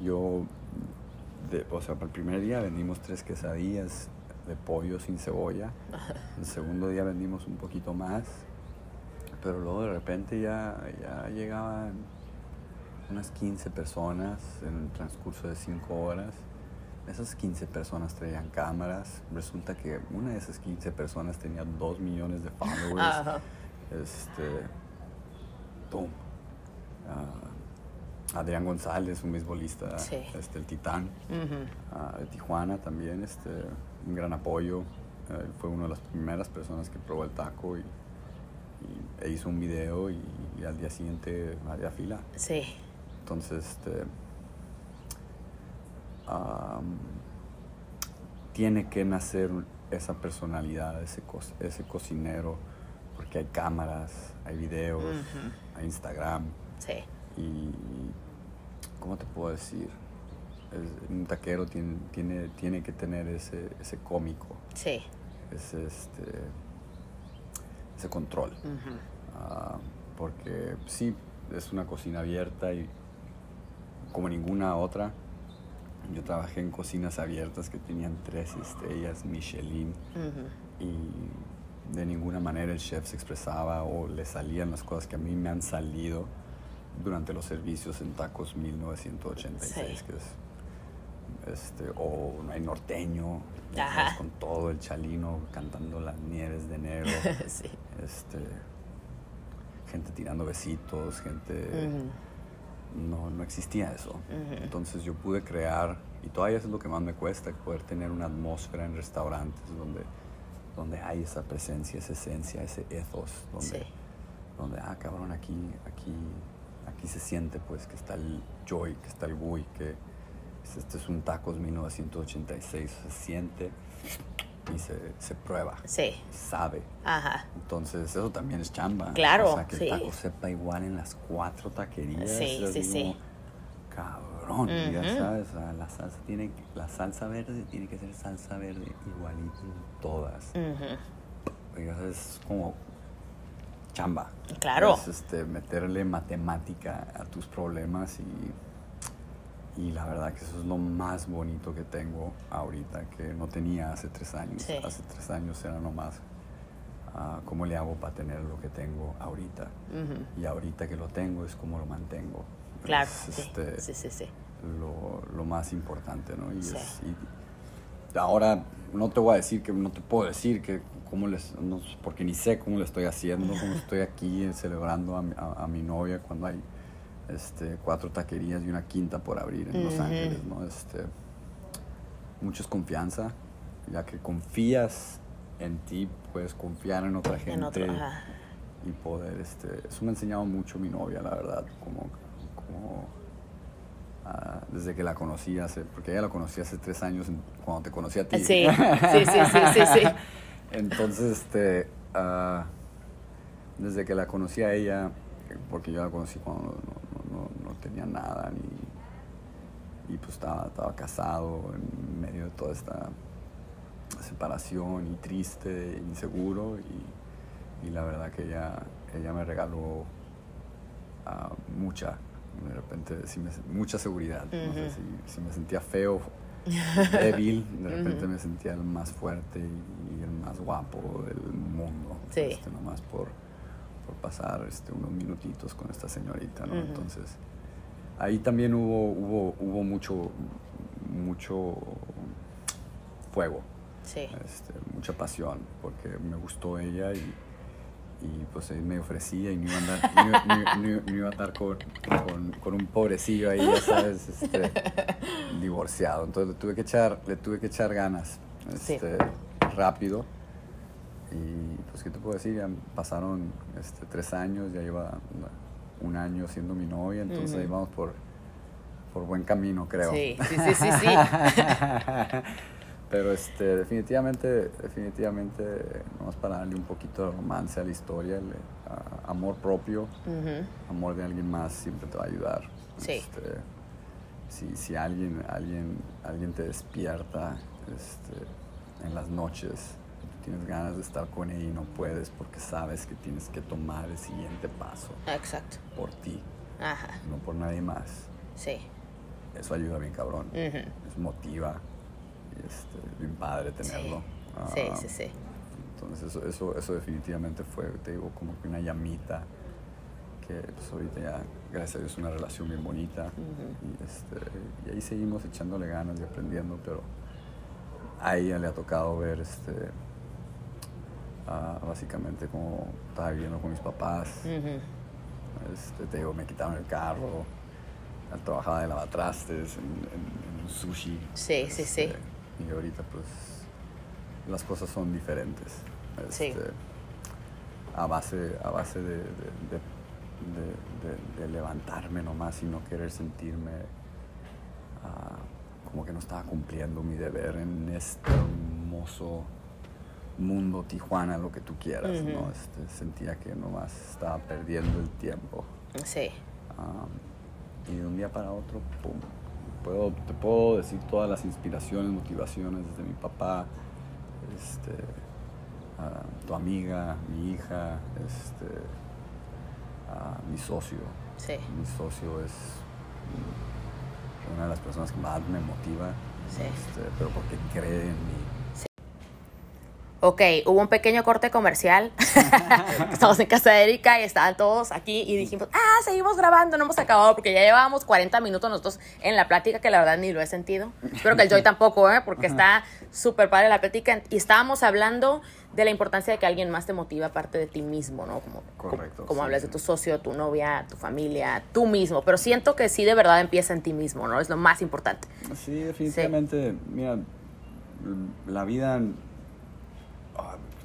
Yo, de, o sea, para el primer día vendimos tres quesadillas de pollo sin cebolla. (laughs) El segundo día vendimos un poquito más. Pero luego de repente ya, ya llegaban unas 15 personas en el transcurso de 5 horas. Esas 15 personas traían cámaras. Resulta que una de esas 15 personas tenía 2 millones de followers. Este. ¡Pum! Ah, Adrián González, un beisbolista, este, el Titán, ah, de Tijuana también, este, un gran apoyo. Él fue una de las primeras personas que probó el taco y, e hizo un video y, y al día siguiente había fila. Sí. Entonces, este, tiene que nacer esa personalidad, ese, co ese cocinero, porque hay cámaras, hay videos, hay Instagram. Sí. Y, ¿cómo te puedo decir? un taquero tiene, tiene, tiene que tener ese, ese cómico. Sí. Ese, este, ese control. Ah, porque sí, es una cocina abierta y como ninguna otra. Yo trabajé en cocinas abiertas que tenían tres estrellas Michelin y de ninguna manera el chef se expresaba o le salían las cosas que a mí me han salido durante los servicios en Tacos 1986, que es este, o no hay norteño, con todo el chalino cantando las nieves de enero, (laughs) este, gente tirando besitos, gente no, no existía eso. Entonces yo pude crear, y todavía es lo que más me cuesta, poder tener una atmósfera en restaurantes donde, donde hay esa presencia, esa esencia, ese ethos, donde, donde ah, cabrón, aquí, aquí, aquí se siente pues que está el joy, que está el buy, que este es un tacos 1986, se siente y se, se prueba. Sí. Sabe. Ajá. Entonces, eso también es chamba. Claro. O sea, que el taco sepa igual en las cuatro taquerías. Sí, sí, sí. Cabrón, ya sabes, la salsa tiene la salsa verde tiene que ser salsa verde igualito en todas. es como chamba. Claro. Es este, meterle matemática a tus problemas y y la verdad que eso es lo más bonito que tengo ahorita, que no tenía hace tres años. Hace tres años era nomás uh, cómo le hago para tener lo que tengo ahorita. Y ahorita que lo tengo es cómo lo mantengo. Claro, este, sí, sí, sí, Lo, lo, más importante, ¿no? Y, es, y, ahora no te voy a decir que, no te puedo decir que cómo les, no, porque ni sé cómo le estoy haciendo, (laughs) cómo estoy aquí celebrando a, a mi novia cuando hay este, cuatro taquerías y una quinta por abrir en Los Ángeles, ¿no? Este, mucha confianza, ya que confías en ti, puedes confiar en otra gente y poder, este, eso me ha enseñado mucho mi novia, la verdad, como, como ah, desde que la conocí hace, porque ella la conocí hace tres años cuando te conocí a ti. Sí, sí, sí, sí, sí, (laughs) Entonces, este, uh, desde que la conocí a ella, porque yo la conocí cuando no, tenía nada ni, y pues estaba, estaba casado en medio de toda esta separación y triste, inseguro y, y la verdad que ella, ella me regaló uh, mucha, de repente mucha seguridad. No sé si, me sentía feo, débil, de repente me sentía el más fuerte y, el más guapo del mundo. Sí. Este, nomás por por pasar este, unos minutitos con esta señorita, ¿no? Entonces, ahí también hubo, hubo, hubo mucho, mucho fuego, sí. este, mucha pasión, porque me gustó ella y, y pues ahí me ofrecía y no iba a andar, iba a estar con, con, un pobrecillo ahí, ya sabes, este, divorciado. Entonces le tuve que echar, le tuve que echar ganas, este, rápido y pues, ¿qué te puedo decir? Ya pasaron este, tres años, ya lleva un año siendo mi novia, entonces ahí vamos por, por buen camino, creo. Sí, sí, sí, sí. (laughs) Pero este, definitivamente, definitivamente, nomás para darle un poquito de romance a la historia, el, a- amor propio, amor de alguien más siempre te va a ayudar. Sí. Este, si, si alguien, alguien, alguien te despierta este, en las noches, tú tienes ganas de estar con él y no puedes porque sabes que tienes que tomar el siguiente paso Exacto. por ti, Ajá. no por nadie más. Sí. Eso ayuda bien cabrón. Ujú. Es motiva este, bien padre tenerlo. Sí, Ah, sí, sí. Entonces eso, eso, eso definitivamente fue, te digo, como que una llamita que pues ahorita ya, gracias a Dios, es una relación bien bonita. y, este, y ahí seguimos echándole ganas y aprendiendo, pero a ella le ha tocado ver este, básicamente como estaba viviendo con mis papás. Este, te digo, me quitaron el carro, trabajaba de lavatrastes en, en, en un sushi. Sí, sí, sí. Y ahorita pues las cosas son diferentes. Sí. Este, A base, a base de, de- de- de- levantarme nomás y no querer sentirme ah, como que no estaba cumpliendo mi deber en este hermoso mundo Tijuana, lo que tú quieras. ¿no? Este, sentía que nomás estaba perdiendo el tiempo. Sí. Ah, y de un día para otro, pum. Puedo, te puedo decir todas las inspiraciones, motivaciones desde mi papá, este, ah, tu amiga, mi hija, este, ah, mi socio. Sí. Mi socio es una de las personas que más me motiva, Sí. este, pero porque cree en mí. Ok, hubo un pequeño corte comercial. (laughs) Estamos en casa de Erika y estaban todos aquí y dijimos, ah, seguimos grabando, no hemos acabado porque ya llevábamos 40 minutos nosotros en la plática que la verdad ni lo he sentido. Espero que el Joy tampoco, ¿eh? porque está súper padre la plática. Y estábamos hablando de la importancia de que alguien más te motive aparte de ti mismo, ¿no? Como, Correcto, Como, como sí. hablas de tu socio, tu novia, tu familia, tú mismo. Pero siento que sí de verdad empieza en ti mismo, ¿no? Es lo más importante. Sí, definitivamente. Mira, la vida.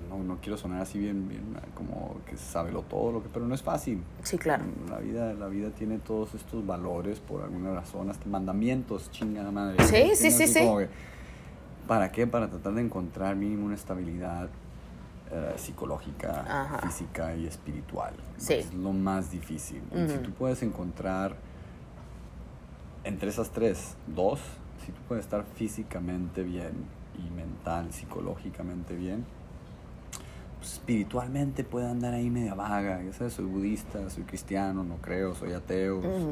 No, no quiero sonar así bien, bien como que sabe lo todo, lo que, pero no es fácil. Sí, claro. La vida, la vida tiene todos estos valores por alguna razón, hasta mandamientos, chingada madre. Sí, sí, sí, sí. que, ¿Para qué? Para tratar de encontrar mínimo una estabilidad eh, psicológica, Ajá. física y espiritual. Sí. Es lo más difícil. Y Si tú puedes encontrar entre esas tres, dos, si tú puedes estar físicamente bien y mental, psicológicamente bien, espiritualmente puede andar ahí media vaga. Ya sabes, soy budista, soy cristiano, no creo, soy ateo, pues,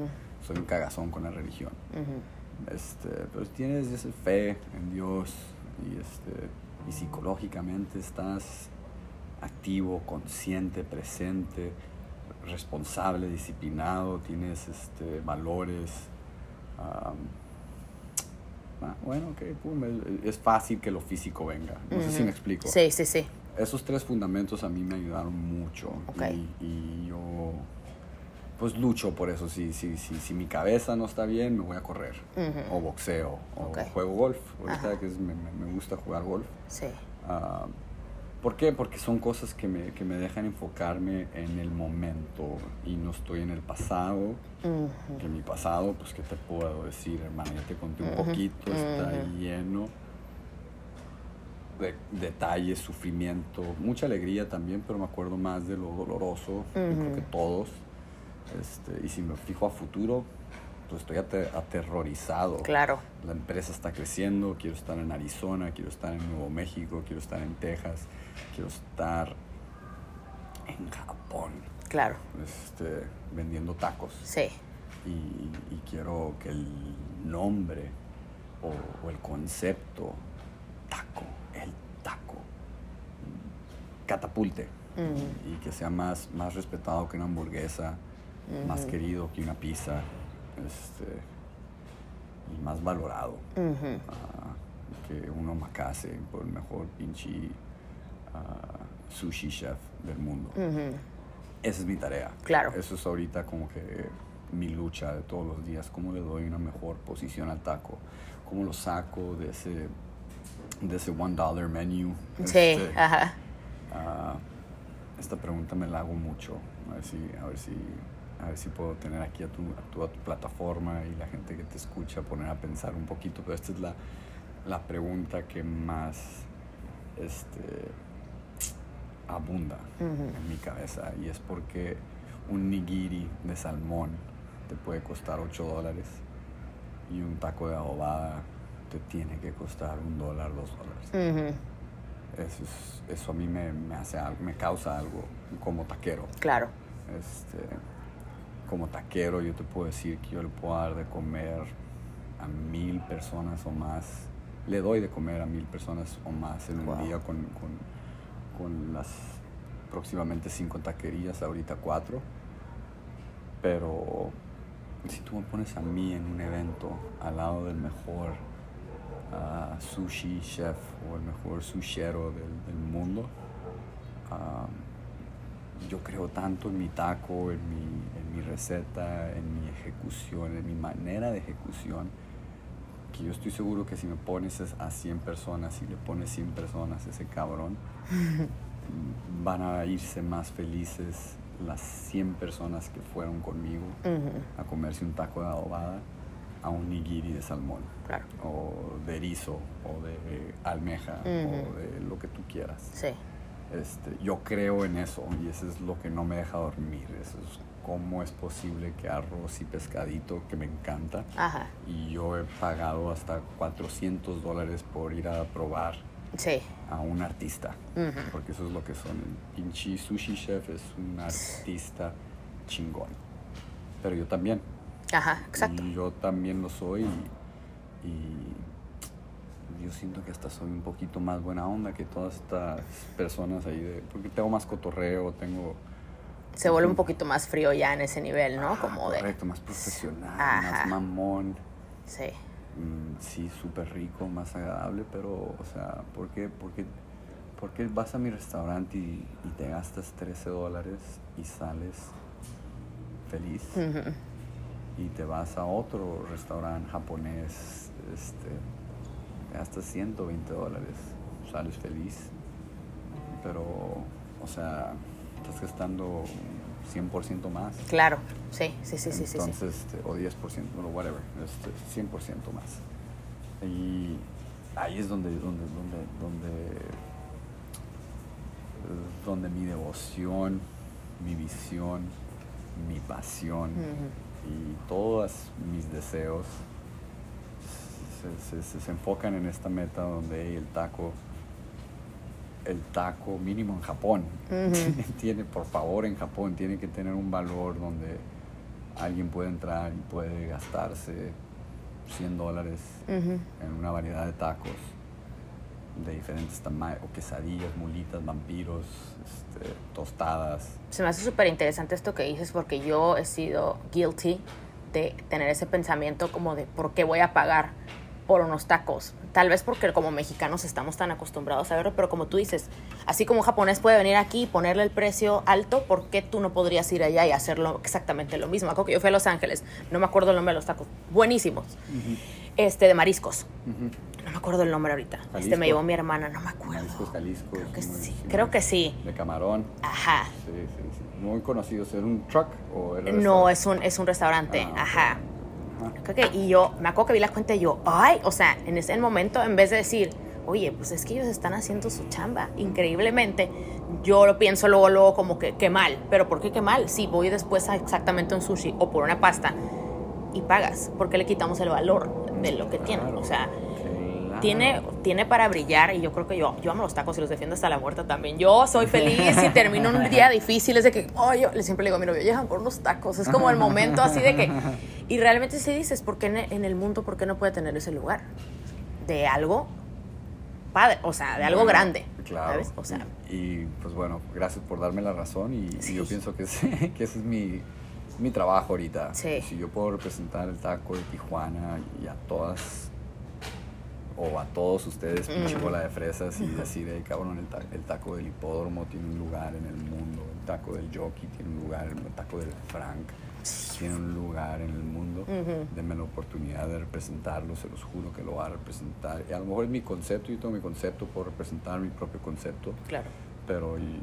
soy un cagazón con la religión. Este, pero tienes esa fe en Dios y, este, y psicológicamente estás activo, consciente, presente, responsable, disciplinado, tienes este, valores. ah, bueno, ok, pum, es- es fácil que lo físico venga. No sé si me explico. Sí, sí, sí. Esos tres fundamentos a mí me ayudaron mucho. Y, y yo, pues lucho por eso. Si, si, si, si mi cabeza no está bien, me voy a correr. O boxeo. O juego golf. Ahorita Ajá. que es- me, gusta jugar golf. Sí. Ah, ¿Por qué? Porque son cosas que me, que me dejan enfocarme en el momento y no estoy en el pasado. Que mi pasado, pues, ¿qué te puedo decir, hermano? Ya te conté un poquito, está lleno de detalles, sufrimiento, mucha alegría también, pero me acuerdo más de lo doloroso, yo creo que todos. Este, y si me fijo a futuro, pues estoy ate- aterrorizado. Claro. La empresa está creciendo, quiero estar en Arizona, quiero estar en Nuevo México, quiero estar en Texas, quiero estar en Japón, Claro. este, vendiendo tacos Sí. y, y quiero que el nombre o, o el concepto el taco, mm, catapulte Ujú. y que sea más, más respetado que una hamburguesa, más querido que una pizza este, y más valorado ah, que un omakase por el mejor pinche ah, sushi chef del mundo. Esa es mi tarea. Claro. Eso es ahorita como que mi lucha de todos los días. ¿Cómo le doy una mejor posición al taco? ¿Cómo lo saco de ese, de ese one dollar menu? Sí, Este, ajá. ah, esta pregunta me la hago mucho. A ver si, a ver si, a ver si puedo tener aquí a tu, a tu, a tu plataforma y la gente que te escucha poner a pensar un poquito. Pero esta es la, la pregunta que más este, abunda en mi cabeza y es porque un nigiri de salmón te puede costar 8 dólares y un taco de adobada te tiene que costar un dólar, dos dólares. eso, eso, a mí me, me, hace me causa algo como taquero. Claro. Este, como taquero yo te puedo decir que yo le puedo dar de comer a mil personas o más. Le doy de comer a mil personas o más en un día con, con, con las próximamente cinco taquerías, ahorita cuatro. Pero si tú me pones a mí en un evento al lado del mejor uh, sushi chef o el mejor sushero del, del mundo, uh, yo creo tanto en mi taco, en mi, en mi receta, en mi ejecución, en mi manera de ejecución, que yo estoy seguro que si me pones a 100 personas y le pones 100 personas a ese cabrón, (laughs) van a irse más felices las 100 personas que fueron conmigo a comerse un taco de adobada a un nigiri de salmón o de erizo o de almeja o de lo que tú quieras. Sí. Este, yo creo en eso y eso es lo que no me deja dormir. Eso es cómo es posible que arroz y pescadito, que me encanta, y yo he pagado hasta 400 dólares por ir a probar a un artista, porque eso es lo que son. El pinche sushi chef es un artista chingón. Pero yo también. Ajá, exacto. Y yo también lo soy y, yo siento que hasta soy un poquito más buena onda que todas estas personas ahí, de, porque tengo más cotorreo, tengo... Se vuelve un poquito más frío ya en ese nivel, ¿no? Como de... Correcto, más profesional, más mamón. Sí. Mm, sí, súper rico, más agradable, pero, o sea, ¿por qué, por qué, vas a mi restaurante y, te gastas 13 dólares y sales feliz? Y te vas a otro restaurante japonés, este, te gastas 120 dólares, sales feliz, pero, o sea, estás gastando 100% más. Claro, sí, sí, sí, sí. Entonces, sí, o 10%, o whatever, este, 100% más. Y ahí es donde, donde, donde, donde, donde mi devoción, mi visión, mi pasión y todos mis deseos se, se, se, enfocan en esta meta donde el taco el taco mínimo en Japón. (laughs) tiene, por favor, en Japón tiene que tener un valor donde alguien puede entrar y puede gastarse 100 dólares en una variedad de tacos de diferentes tamaños, o quesadillas, mulitas, vampiros, este, tostadas. Se me hace súper interesante esto que dices porque yo he sido guilty de tener ese pensamiento como de por qué voy a pagar por unos tacos. Tal vez porque como mexicanos estamos tan acostumbrados a verlo, pero como tú dices, así como un japonés puede venir aquí y ponerle el precio alto, ¿por qué tú no podrías ir allá y hacerlo exactamente lo mismo? Acuerdo que yo fui a Los Ángeles, no me acuerdo el nombre de los tacos, buenísimos, este, de mariscos. No me acuerdo el nombre ahorita. Este me llevó mi hermana, no me acuerdo. Jalisco. Creo que sí. Creo que sí. De camarón. Ajá. Sí, sí, sí. Muy conocido. ¿Es un truck o No, es un, es un restaurante. Ah, Ajá y yo me acuerdo que vi la cuenta y yo, ay, o sea, en ese momento, en vez de decir, oye, pues es que ellos están haciendo su chamba increíblemente, yo lo pienso luego, luego como que qué mal. Pero ¿por qué qué mal? Si voy después a exactamente un sushi o por una pasta y pagas, ¿por qué le quitamos el valor de lo que tiene? O sea, tiene, tiene para brillar y yo creo que yo, yo amo los tacos y los defiendo hasta la muerte también. Yo soy feliz y termino un día difícil, es de que, oh, yo siempre le digo a mi novio, llegan por unos tacos. Es como el momento así de que. Y realmente si dices, ¿por qué en el mundo, por qué no puede tener ese lugar? De algo padre, o sea, de algo grande. Claro. ¿sabes? O sea. Y, pues bueno, gracias por darme la razón y, yo pienso que, (laughs) que ese es mi, mi trabajo ahorita. Sí. Si yo puedo representar el taco de Tijuana y a todas o a todos ustedes, pinche bola de fresas, y decir, hey, cabrón, el, taco del hipódromo tiene un lugar en el mundo, el taco del jockey tiene un lugar, el taco del Frank tiene un lugar en el mundo. Denme la oportunidad de representarlo, se los juro que lo va a representar. Y a lo mejor es mi concepto, yo tengo mi concepto por representar mi propio concepto. Claro. Pero, y,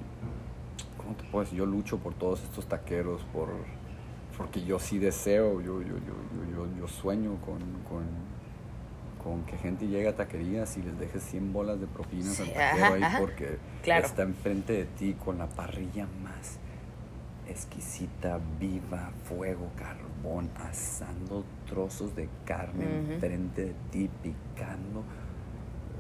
¿cómo te puedo decir? Yo lucho por todos estos taqueros, por, porque yo sí deseo, yo, yo, yo, yo, yo sueño con con que gente llegue a taquerías y les dejes 100 bolas de propinas Sí, al taquero ajá, ahí ajá. porque Claro. está enfrente de ti con la parrilla más exquisita, viva, fuego, carbón, asando trozos de carne Ujú. enfrente de ti, picando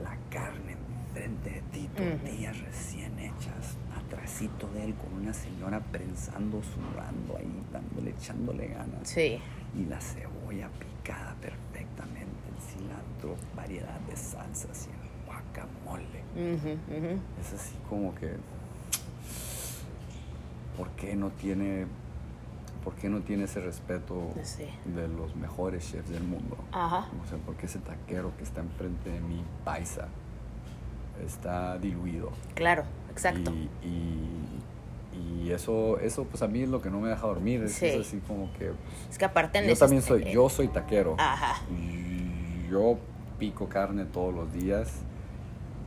la carne enfrente de ti, tortillas recién hechas, atrasito de él con una señora prensando, sudando ahí, dándole, echándole ganas Sí. y la cebolla picada perfectamente, cilantro, variedad de salsas y el guacamole. Ujú, ujú. Es así como que, ¿por qué no tiene, por qué no tiene ese respeto Sí. de los mejores chefs del mundo? Ajá. O sea, porque ese taquero que está enfrente de mí, paisa, está diluido. Claro, exacto. Y, y, y eso, eso, pues a mí es lo que no me deja dormir. Es, Sí. así como que Es que aparte yo neces- también soy, eh, yo soy taquero. Ajá. Y Yo pico carne todos los días,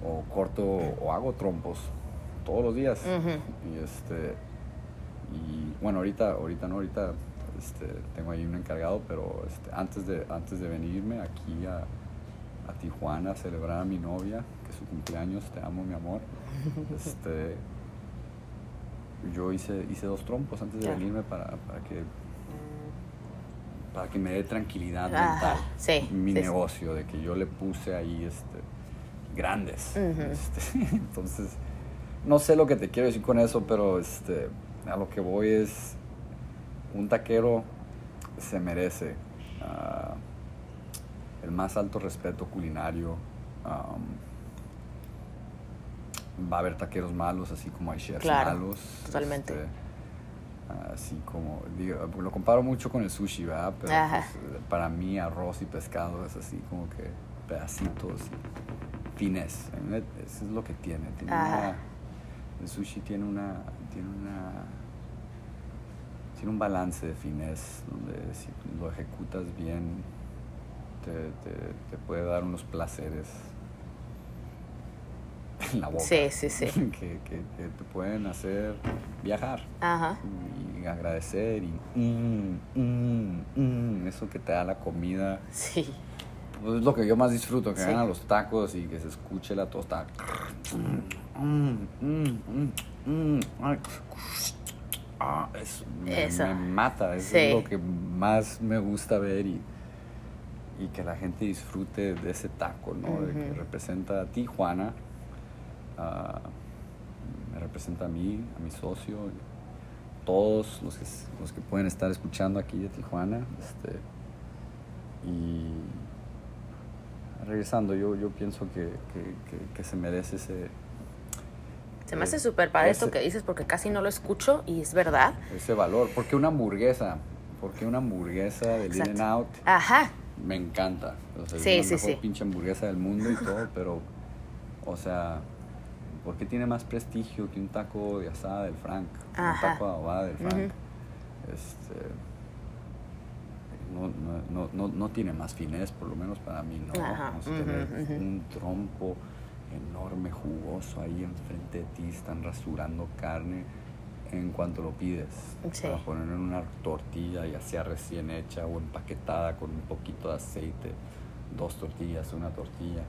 o corto, o hago trompos todos los días. Y este, y bueno, ahorita, ahorita no, ahorita este, tengo ahí un encargado, pero este, antes, de, antes de venirme aquí a, a Tijuana a celebrar a mi novia, que es su cumpleaños, te amo mi amor, (laughs) este, yo hice, hice dos trompos antes de venirme para, para que para que me dé tranquilidad Ajá, mental sí, mi sí, sí. negocio de que yo le puse ahí este grandes este, (laughs) entonces no sé lo que te quiero decir con eso pero este a lo que voy es un taquero se merece ah, el más alto respeto culinario va a haber taqueros malos así como hay chefs Claro, malos totalmente. este, así como digo, lo comparo mucho con el sushi verdad pero pues, para mí arroz y pescado es así como que pedacitos fines eso es lo que tiene, tiene una- el sushi tiene una tiene una tiene un balance de finés donde si lo ejecutas bien te, te- te puede dar unos placeres en la boca Sí, sí, sí. (laughs) que, que- que te pueden hacer viajar Ajá. y agradecer y mm, mm, mm, eso que te da la comida Sí. pues es lo que yo más disfruto que Sí. vengan los tacos y que se escuche la tostada ah, es- me, Eso. me mata eso Sí. es lo que más me gusta ver y, y que la gente disfrute de ese taco no de que representa a Tijuana me representa a mí a mi socio todos los que, los que pueden estar escuchando aquí de Tijuana este, y regresando, yo, yo pienso que, que- que- que se merece ese, Se me hace Eh, súper padre esto que dices porque casi no lo escucho y es verdad. ese valor. Porque una hamburguesa, porque una hamburguesa del In and Out Ajá. me encanta. O sea, Sí, es la sí, mejor sí. pinche hamburguesa del mundo y todo, pero, o sea, ¿por qué tiene más prestigio que un taco de asada del Frank? Ajá. Un taco de adobada del Frank. Ujú. Este. No, no, no, no, no tiene más finés, por lo menos para mí, ¿no? Ajá, un trompo enorme, jugoso ahí enfrente de ti, están rasurando carne en cuanto lo pides. Sí. Para poner en una tortilla, ya sea recién hecha o empaquetada con un poquito de aceite, dos tortillas, una tortilla,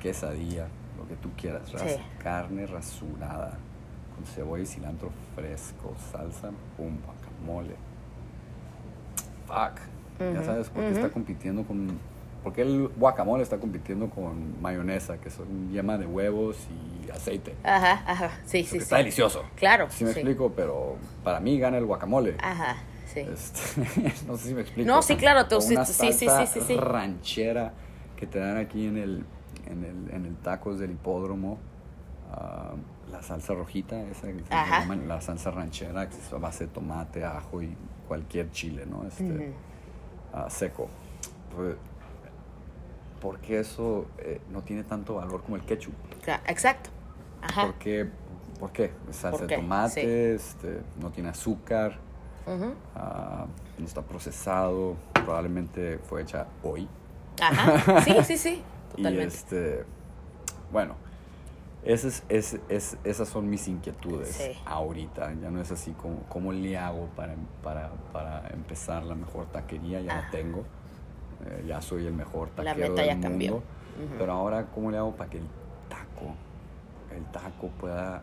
quesadilla, lo que tú quieras. ras- Sí. Carne rasurada, con cebolla y cilantro fresco, salsa, pum, guacamole. Fuck. Ya sabes por qué ujú. está compitiendo con. Porque el guacamole está compitiendo con mayonesa, que son yema de huevos y aceite. Ajá, ajá. Sí, sí, que sí. Está delicioso. Claro. Sí me sí. explico, pero para mí gana el guacamole. Ajá, sí. Este, (laughs) no sé si me explico. No, sí, claro, tú sí, sí, sí, sí, sí. ranchera que te dan aquí en el, en el, en el tacos del hipódromo. ah, la salsa rojita, esa que se llama la salsa ranchera, que es a base de tomate, ajo y cualquier chile, ¿no? Este, Ujú. ah, seco. Pues, ¿Por qué eso eh, no tiene tanto valor como el ketchup? Exacto. Ajá. ¿Por qué? ¿Por qué? Salsa ¿Por de tomate, Sí. este, no tiene azúcar, ah, no está procesado, probablemente fue hecha hoy. Ajá. (laughs) Sí, sí, sí. Y este, bueno, ese es, es- es- esas son mis inquietudes Sí. ahorita. Ya no es así como cómo le hago para, para, para empezar la mejor taquería, ya la tengo. eh, ya soy el mejor La taquero meta del ya mundo. cambió. Pero ahora, ¿cómo le hago para que el taco, el taco pueda,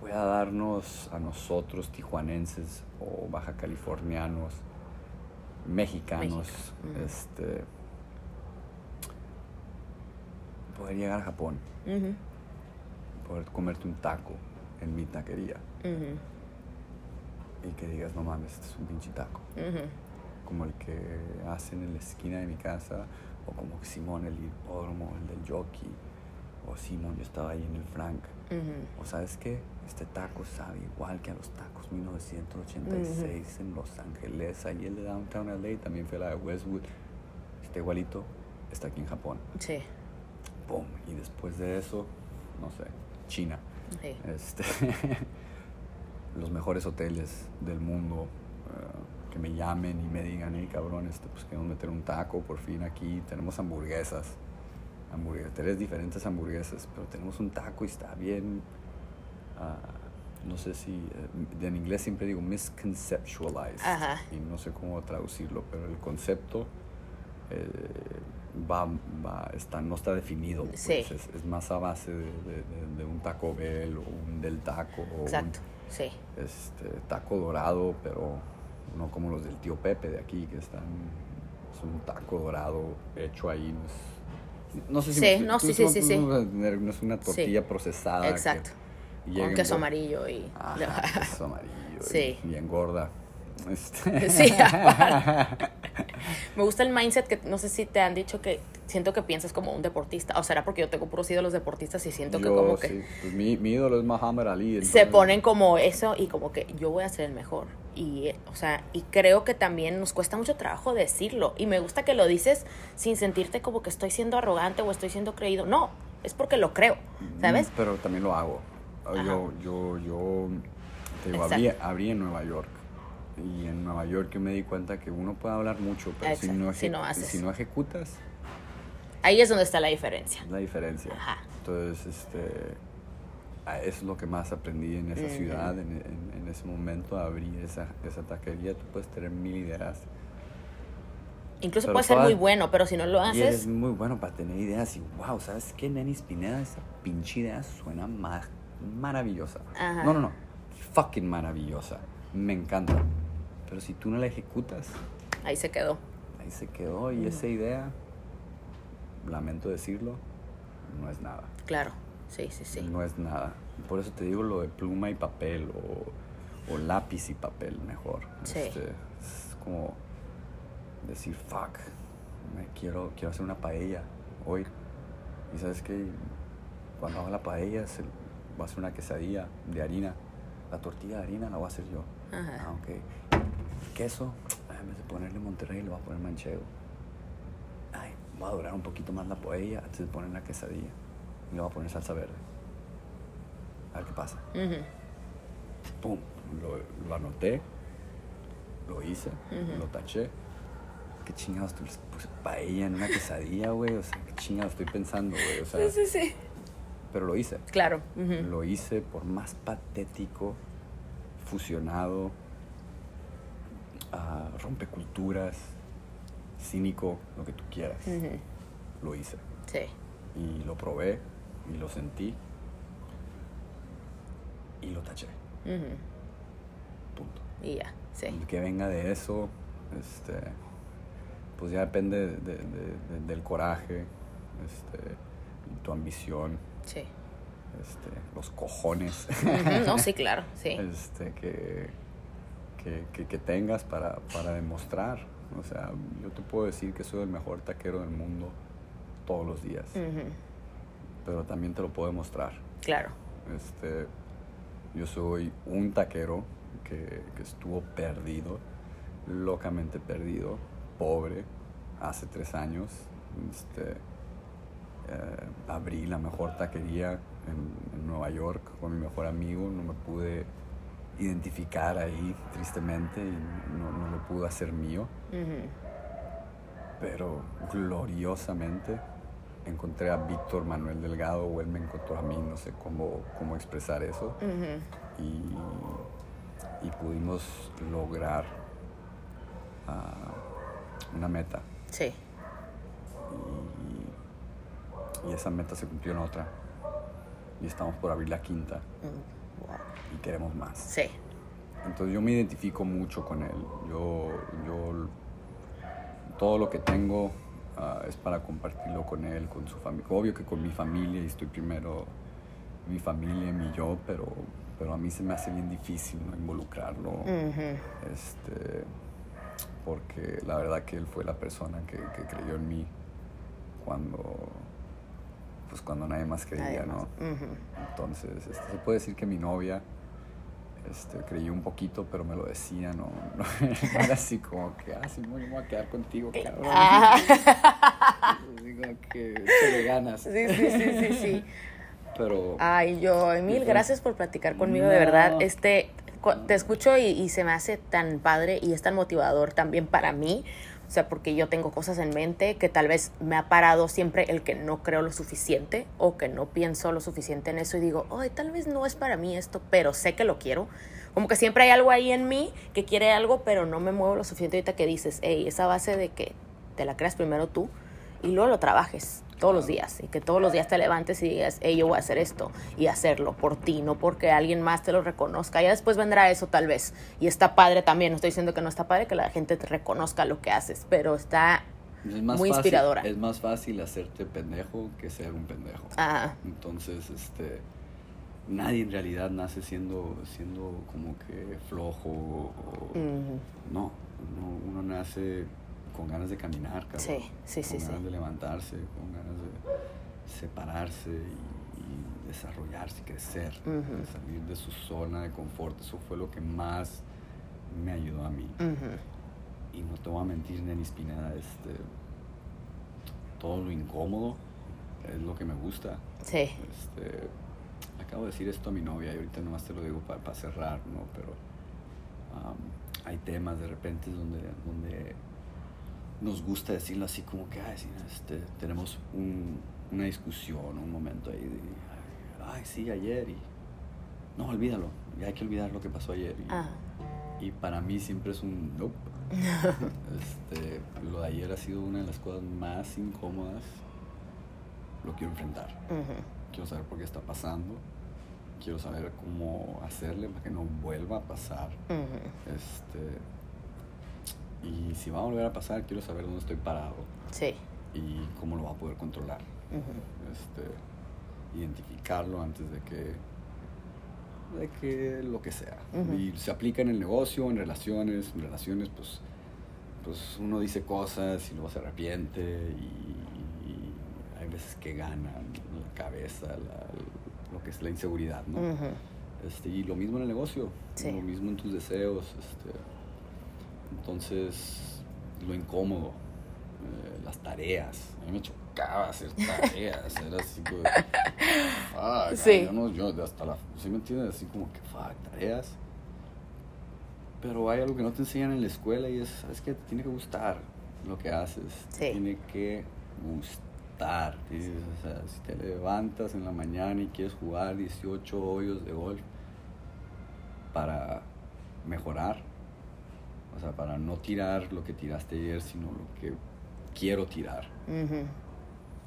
pueda darnos a nosotros, tijuanenses o baja californianos, mexicanos, México, este, poder llegar a Japón, Ujú, poder comerte un taco en mi taquería ujú, y que digas, no mames, este es un pinche taco. como el que hacen en la esquina de mi casa, o como Simón el hipódromo, el del jockey, o Simón, yo estaba ahí en el Frank. O sabes qué, este taco sabe igual que a los tacos 1986 en Los Ángeles, ahí el de Downtown LA, también fue la de Westwood, está igualito, está aquí en Japón. Sí, ¡Pum! Y después de eso, no sé, China. Este, (laughs) los mejores hoteles del mundo eh, que me llamen y me digan, hey cabrón, este, pues queremos meter un taco por fin aquí, tenemos hamburguesas, hamburguesas, tres diferentes hamburguesas, pero tenemos un taco y está bien, ah, no sé si, eh, en inglés siempre digo misconceptualized, Ajá. y no sé cómo traducirlo, pero el concepto eh, va, va, está, no está definido, pues, Sí. es, es más a base de, de- de- de un Taco Bell o un del taco un Exacto, sí. este, taco dorado, pero no como los del tío Pepe de aquí, que están, es un taco dorado hecho ahí, no es, no sé si Sí, me- no, sí, sí, tú sí, no es una tortilla procesada. Exacto. y Con queso amarillo y... Ajá, (laughs) queso amarillo y- Sí. y, engorda. Este, Sí. (laughs) (laughs) Me gusta el mindset que no sé si te han dicho que siento que piensas como un deportista. O será porque yo tengo puros ídolos deportistas y siento que como que pues mi, mi ídolo es Muhammad Ali. se ponen como eso y como que yo voy a ser el mejor. Y, o sea, y creo que también nos cuesta mucho trabajo decirlo. Y me gusta que lo dices sin sentirte como que estoy siendo arrogante o estoy siendo creído. No, es porque lo creo, ¿sabes? Mm, Pero también lo hago. Ajá. Yo, yo, yo, te digo, abrí, abrí en Nueva York. Y en Nueva York yo me di cuenta que uno puede hablar mucho, pero si Exacto, no, si no haces. si no ejecutas, Ahí es donde está la diferencia. es la diferencia. Ajá. Entonces, este, es lo que más aprendí en esa ciudad, en, en- en ese momento, abrí esa, esa taquería. Tú puedes tener mil ideas. Incluso Pero puede ser muy bueno, pero si no lo haces, muy bueno para tener ideas. Y wow, ¿sabes qué, Nenis Pineda? Esa pinche idea suena ma- maravillosa. Ajá. No, no, no. Fucking maravillosa. Me encanta. Pero si tú no la ejecutas, ahí se quedó. ahí se quedó. Y esa idea, lamento decirlo, no es nada. Claro, sí, sí, sí. No es nada. Por eso te digo lo de pluma y papel o, o lápiz y papel mejor. Sí. Este, es como decir, fuck, me quiero, quiero hacer una paella hoy. Y sabes que cuando haga la paella se, voy a hacer una quesadilla de harina. La tortilla de harina la voy a hacer yo. Ajá. Ah. Queso, ah, en vez de ponerle Monterrey, le voy a poner manchego. Ay, voy a dorar un poquito más la paella antes de poner la quesadilla. Y le voy a poner salsa verde. A ver qué pasa. Ujú. Pum, lo, lo anoté, lo hice, Ujú. lo taché. ¿Qué chingados estoy puse paella en una quesadilla, güey? O sea, ¿qué chingados estoy pensando, güey? O sea, Sí, sí, sí. pero lo hice. Claro. ujú. Lo hice por más patético, fusionado, rompeculturas, cínico, lo que tú quieras. Lo hice. Sí. Y lo probé, y lo sentí, y lo taché. Punto. Y ya, sí. El que venga de eso, este, pues ya depende de- de- de- del coraje, este, tu ambición, Sí. este, los cojones. No, sí, (laughs) claro, sí. este, que, que, que- que tengas para, para demostrar. O sea, yo te puedo decir que soy el mejor taquero del mundo todos los días, pero también te lo puedo demostrar. Claro. Este, yo soy un taquero que, que estuvo perdido, locamente perdido, pobre, hace tres años. Este, eh, abrí la mejor taquería en, en Nueva York con mi mejor amigo, no me pude identificar ahí tristemente y no, no lo pude hacer mío, pero gloriosamente encontré a Víctor Manuel Delgado o él me encontró a mí, no sé cómo, cómo expresar eso y, y pudimos lograr ah, una meta. Sí. Y, y esa meta se cumplió en otra. Y estamos por abrir la quinta. Mm, wow. Y queremos más. Sí. Entonces yo me identifico mucho con él. Yo, yo todo lo que tengo ah, es para compartirlo con él, con su familia. Obvio que con mi familia, y estoy primero mi familia, mi yo, pero, pero a mí se me hace bien difícil ¿no? involucrarlo. Este, porque la verdad que él fue la persona que, que creyó en mí cuando, pues cuando nadie más creía, ¿no? Entonces, este, se puede decir que mi novia este, creyó un poquito, pero me lo decía, no, no, (laughs) no era así como que, ah, sí, me voy a quedar contigo, cabrón. Ah. (laughs) Digo que échale ganas. Sí, sí, sí, sí, sí. (laughs) Pero, Ay, yo, mil Ujú. gracias por platicar conmigo, de verdad. Este, te escucho y, y se me hace tan padre y es tan motivador también para mí. O sea, porque yo tengo cosas en mente que tal vez me ha parado siempre el que no creo lo suficiente o que no pienso lo suficiente en eso y digo, ay, tal vez no es para mí esto, pero sé que lo quiero. Como que siempre hay algo ahí en mí que quiere algo, pero no me muevo lo suficiente ahorita que dices, hey, esa base de que te la creas primero tú y luego lo trabajes todos los días y que todos los días te levantes y digas, hey, yo voy a hacer esto y hacerlo por ti, no porque alguien más te lo reconozca. Ya después vendrá eso tal vez y está padre también, no estoy diciendo que no está padre que la gente te reconozca lo que haces, pero está es más muy fácil- inspiradora. Es más fácil hacerte pendejo que ser un pendejo. ah, Entonces, este, nadie en realidad nace siendo, siendo como que flojo o, no, uno nace con ganas de caminar, cabrón. Sí, sí, sí, Con sí. ganas de levantarse, con ganas de separarse y, y desarrollarse, crecer, Ujú. de salir de su zona de confort. Eso fue lo que más me ayudó a mí. Y no te voy a mentir, Nenis Pineda, este, todo lo incómodo es lo que me gusta. sí, Este, acabo de decir esto a mi novia y ahorita nomás te lo digo para cerrar, ¿no? Pero hay temas de repente donde, donde nos gusta decirlo así como que, ay, sí, este, tenemos un- una discusión, un momento ahí de, ay, sí, ayer y... No, olvídalo, ya hay que olvidar lo que pasó ayer. Y, ah, y para mí siempre es un nope. (laughs) Este, lo de ayer ha sido una de las cosas más incómodas. Lo quiero enfrentar. Quiero saber por qué está pasando. Quiero saber cómo hacerle para que no vuelva a pasar. Este, y si va a volver a pasar, quiero saber dónde estoy parado sí, y cómo lo va a poder controlar. Este, identificarlo antes de que de que lo que sea. Y se aplica en el negocio, en relaciones, en relaciones pues pues uno dice cosas y luego se arrepiente y, y hay veces que gana la cabeza, la- lo que es la inseguridad, ¿no? ujú, Este, y lo mismo en el negocio, Sí. lo mismo en tus deseos. Este, entonces, lo incómodo, eh, las tareas. A mí me chocaba hacer tareas, era así como, fuck, Sí. yo, no, yo hasta la, ¿sí me entiendes? Así como que, fuck, tareas. Pero hay algo que no te enseñan en la escuela y es, ¿sabes qué? Te tiene que gustar lo que haces. Te Sí. tiene que gustar. ¿sí? O sea, si te levantas en la mañana y quieres jugar 18 hoyos de golf para mejorar, o sea, para no tirar lo que tiraste ayer, sino lo que quiero tirar ujú,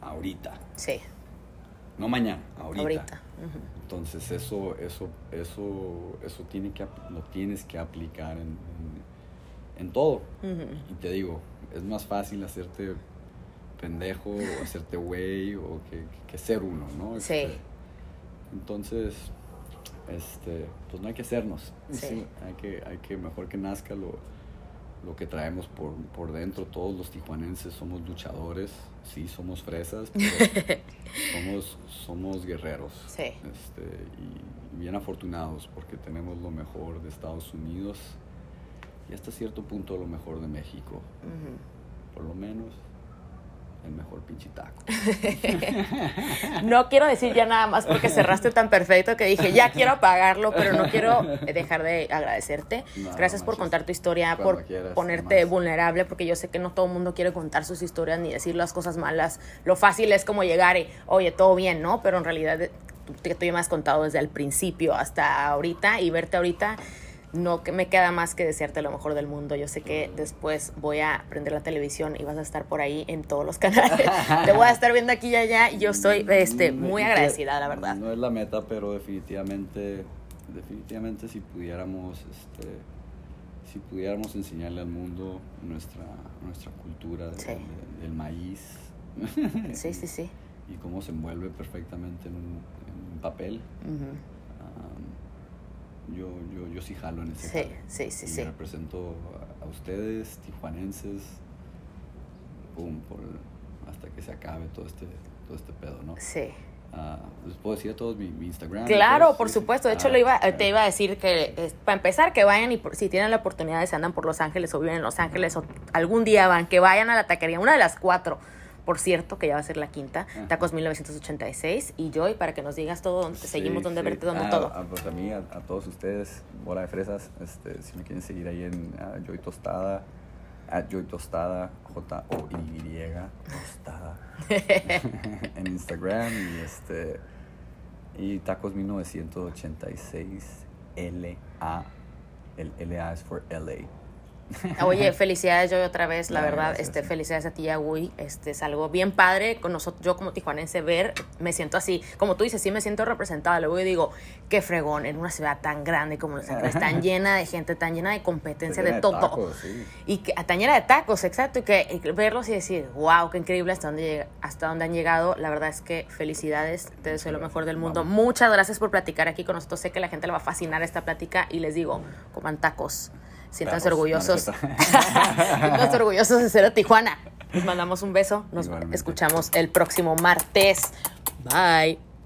ahorita. sí, No mañana, ahorita. ahorita, Entonces eso, eso, eso, eso tiene que, lo tienes que aplicar en, en, en todo. Y te digo, es más fácil hacerte pendejo o hacerte güey o que, que ser uno, ¿no? Sí. Este, entonces, este, pues no hay que hacernos. Sí. hay, que, hay que, mejor que nazca lo, lo que traemos por, por dentro. Todos los tijuanenses somos luchadores, sí, somos fresas, pero (laughs) somos, somos guerreros. Sí. Este, y bien afortunados porque tenemos lo mejor de Estados Unidos y hasta cierto punto lo mejor de México. Por lo menos el mejor pinche taco. (laughs) No quiero decir ya nada más porque cerraste tan perfecto que dije, ya quiero apagarlo, pero no quiero dejar de agradecerte. No, Gracias por manches. contar tu historia, Cuando por quieras, ponerte vulnerable, porque yo sé que no todo el mundo quiere contar sus historias ni decir las cosas malas. Lo fácil es como llegar y, oye, todo bien, ¿no? Pero en realidad tú, tú ya me has contado desde el principio hasta ahorita y verte ahorita no que me queda más que desearte lo mejor del mundo. Yo sé que después voy a prender la televisión y vas a estar por ahí en todos los (laughs) canales. Te voy a estar viendo aquí y allá y yo estoy este, muy agradecida, la verdad. No es la meta, pero definitivamente, definitivamente si pudiéramos, este, si pudiéramos enseñarle al mundo nuestra, nuestra cultura del maíz. Sí, sí, sí. (laughs) y cómo se envuelve perfectamente en un, papel yo, yo, yo sí jalo en ese Sí, sí, sí, sí. represento a, ustedes, tijuanenses, pum, por, hasta que se acabe todo este, todo este pedo, ¿no? Sí. Uh, les puedo decir a todos mi, Instagram. Claro, por supuesto. De hecho, lo iba, te iba a decir que, para empezar, que vayan y si tienen la oportunidad de se andan por Los Ángeles o viven en Los Ángeles o algún día van, que vayan a la taquería, una de las cuatro por cierto, que ya va a ser la quinta, Tacos 1986, y Joy, para que nos digas todo, donde seguimos, dónde verte, dónde ah, todo. Ah, pues a mí, a, todos ustedes, bola de fresas, este, si me quieren seguir ahí en Joy Tostada, at Joy Tostada, J-O-Y, Tostada, (laughs) en Instagram, y este, y Tacos 1986, L-A, el L-A es for LA. (laughs) Oye, (laughs) felicidades yo otra vez, la verdad, este, felicidades a ti, Agui, este, es algo bien padre con nosotros, yo como tijuanense ver, me siento así, como tú dices, sí me siento representada, luego yo digo, qué fregón, en una ciudad tan grande como Los Ángeles, tan (laughs) llena de gente, tan llena de competencia, de todo, y que, tan llena de tacos, exacto, y que verlos y decir, wow, qué increíble hasta dónde, hasta dónde han llegado, la verdad es que felicidades, te deseo lo mejor del mundo, muchas gracias por platicar aquí con nosotros, sé que la gente le va a fascinar esta plática, y les digo, coman tacos. Siéntanse orgullosos. (laughs) Siéntanse orgullosos de ser de Tijuana. Les mandamos un beso. Nos escuchamos el próximo martes. Bye.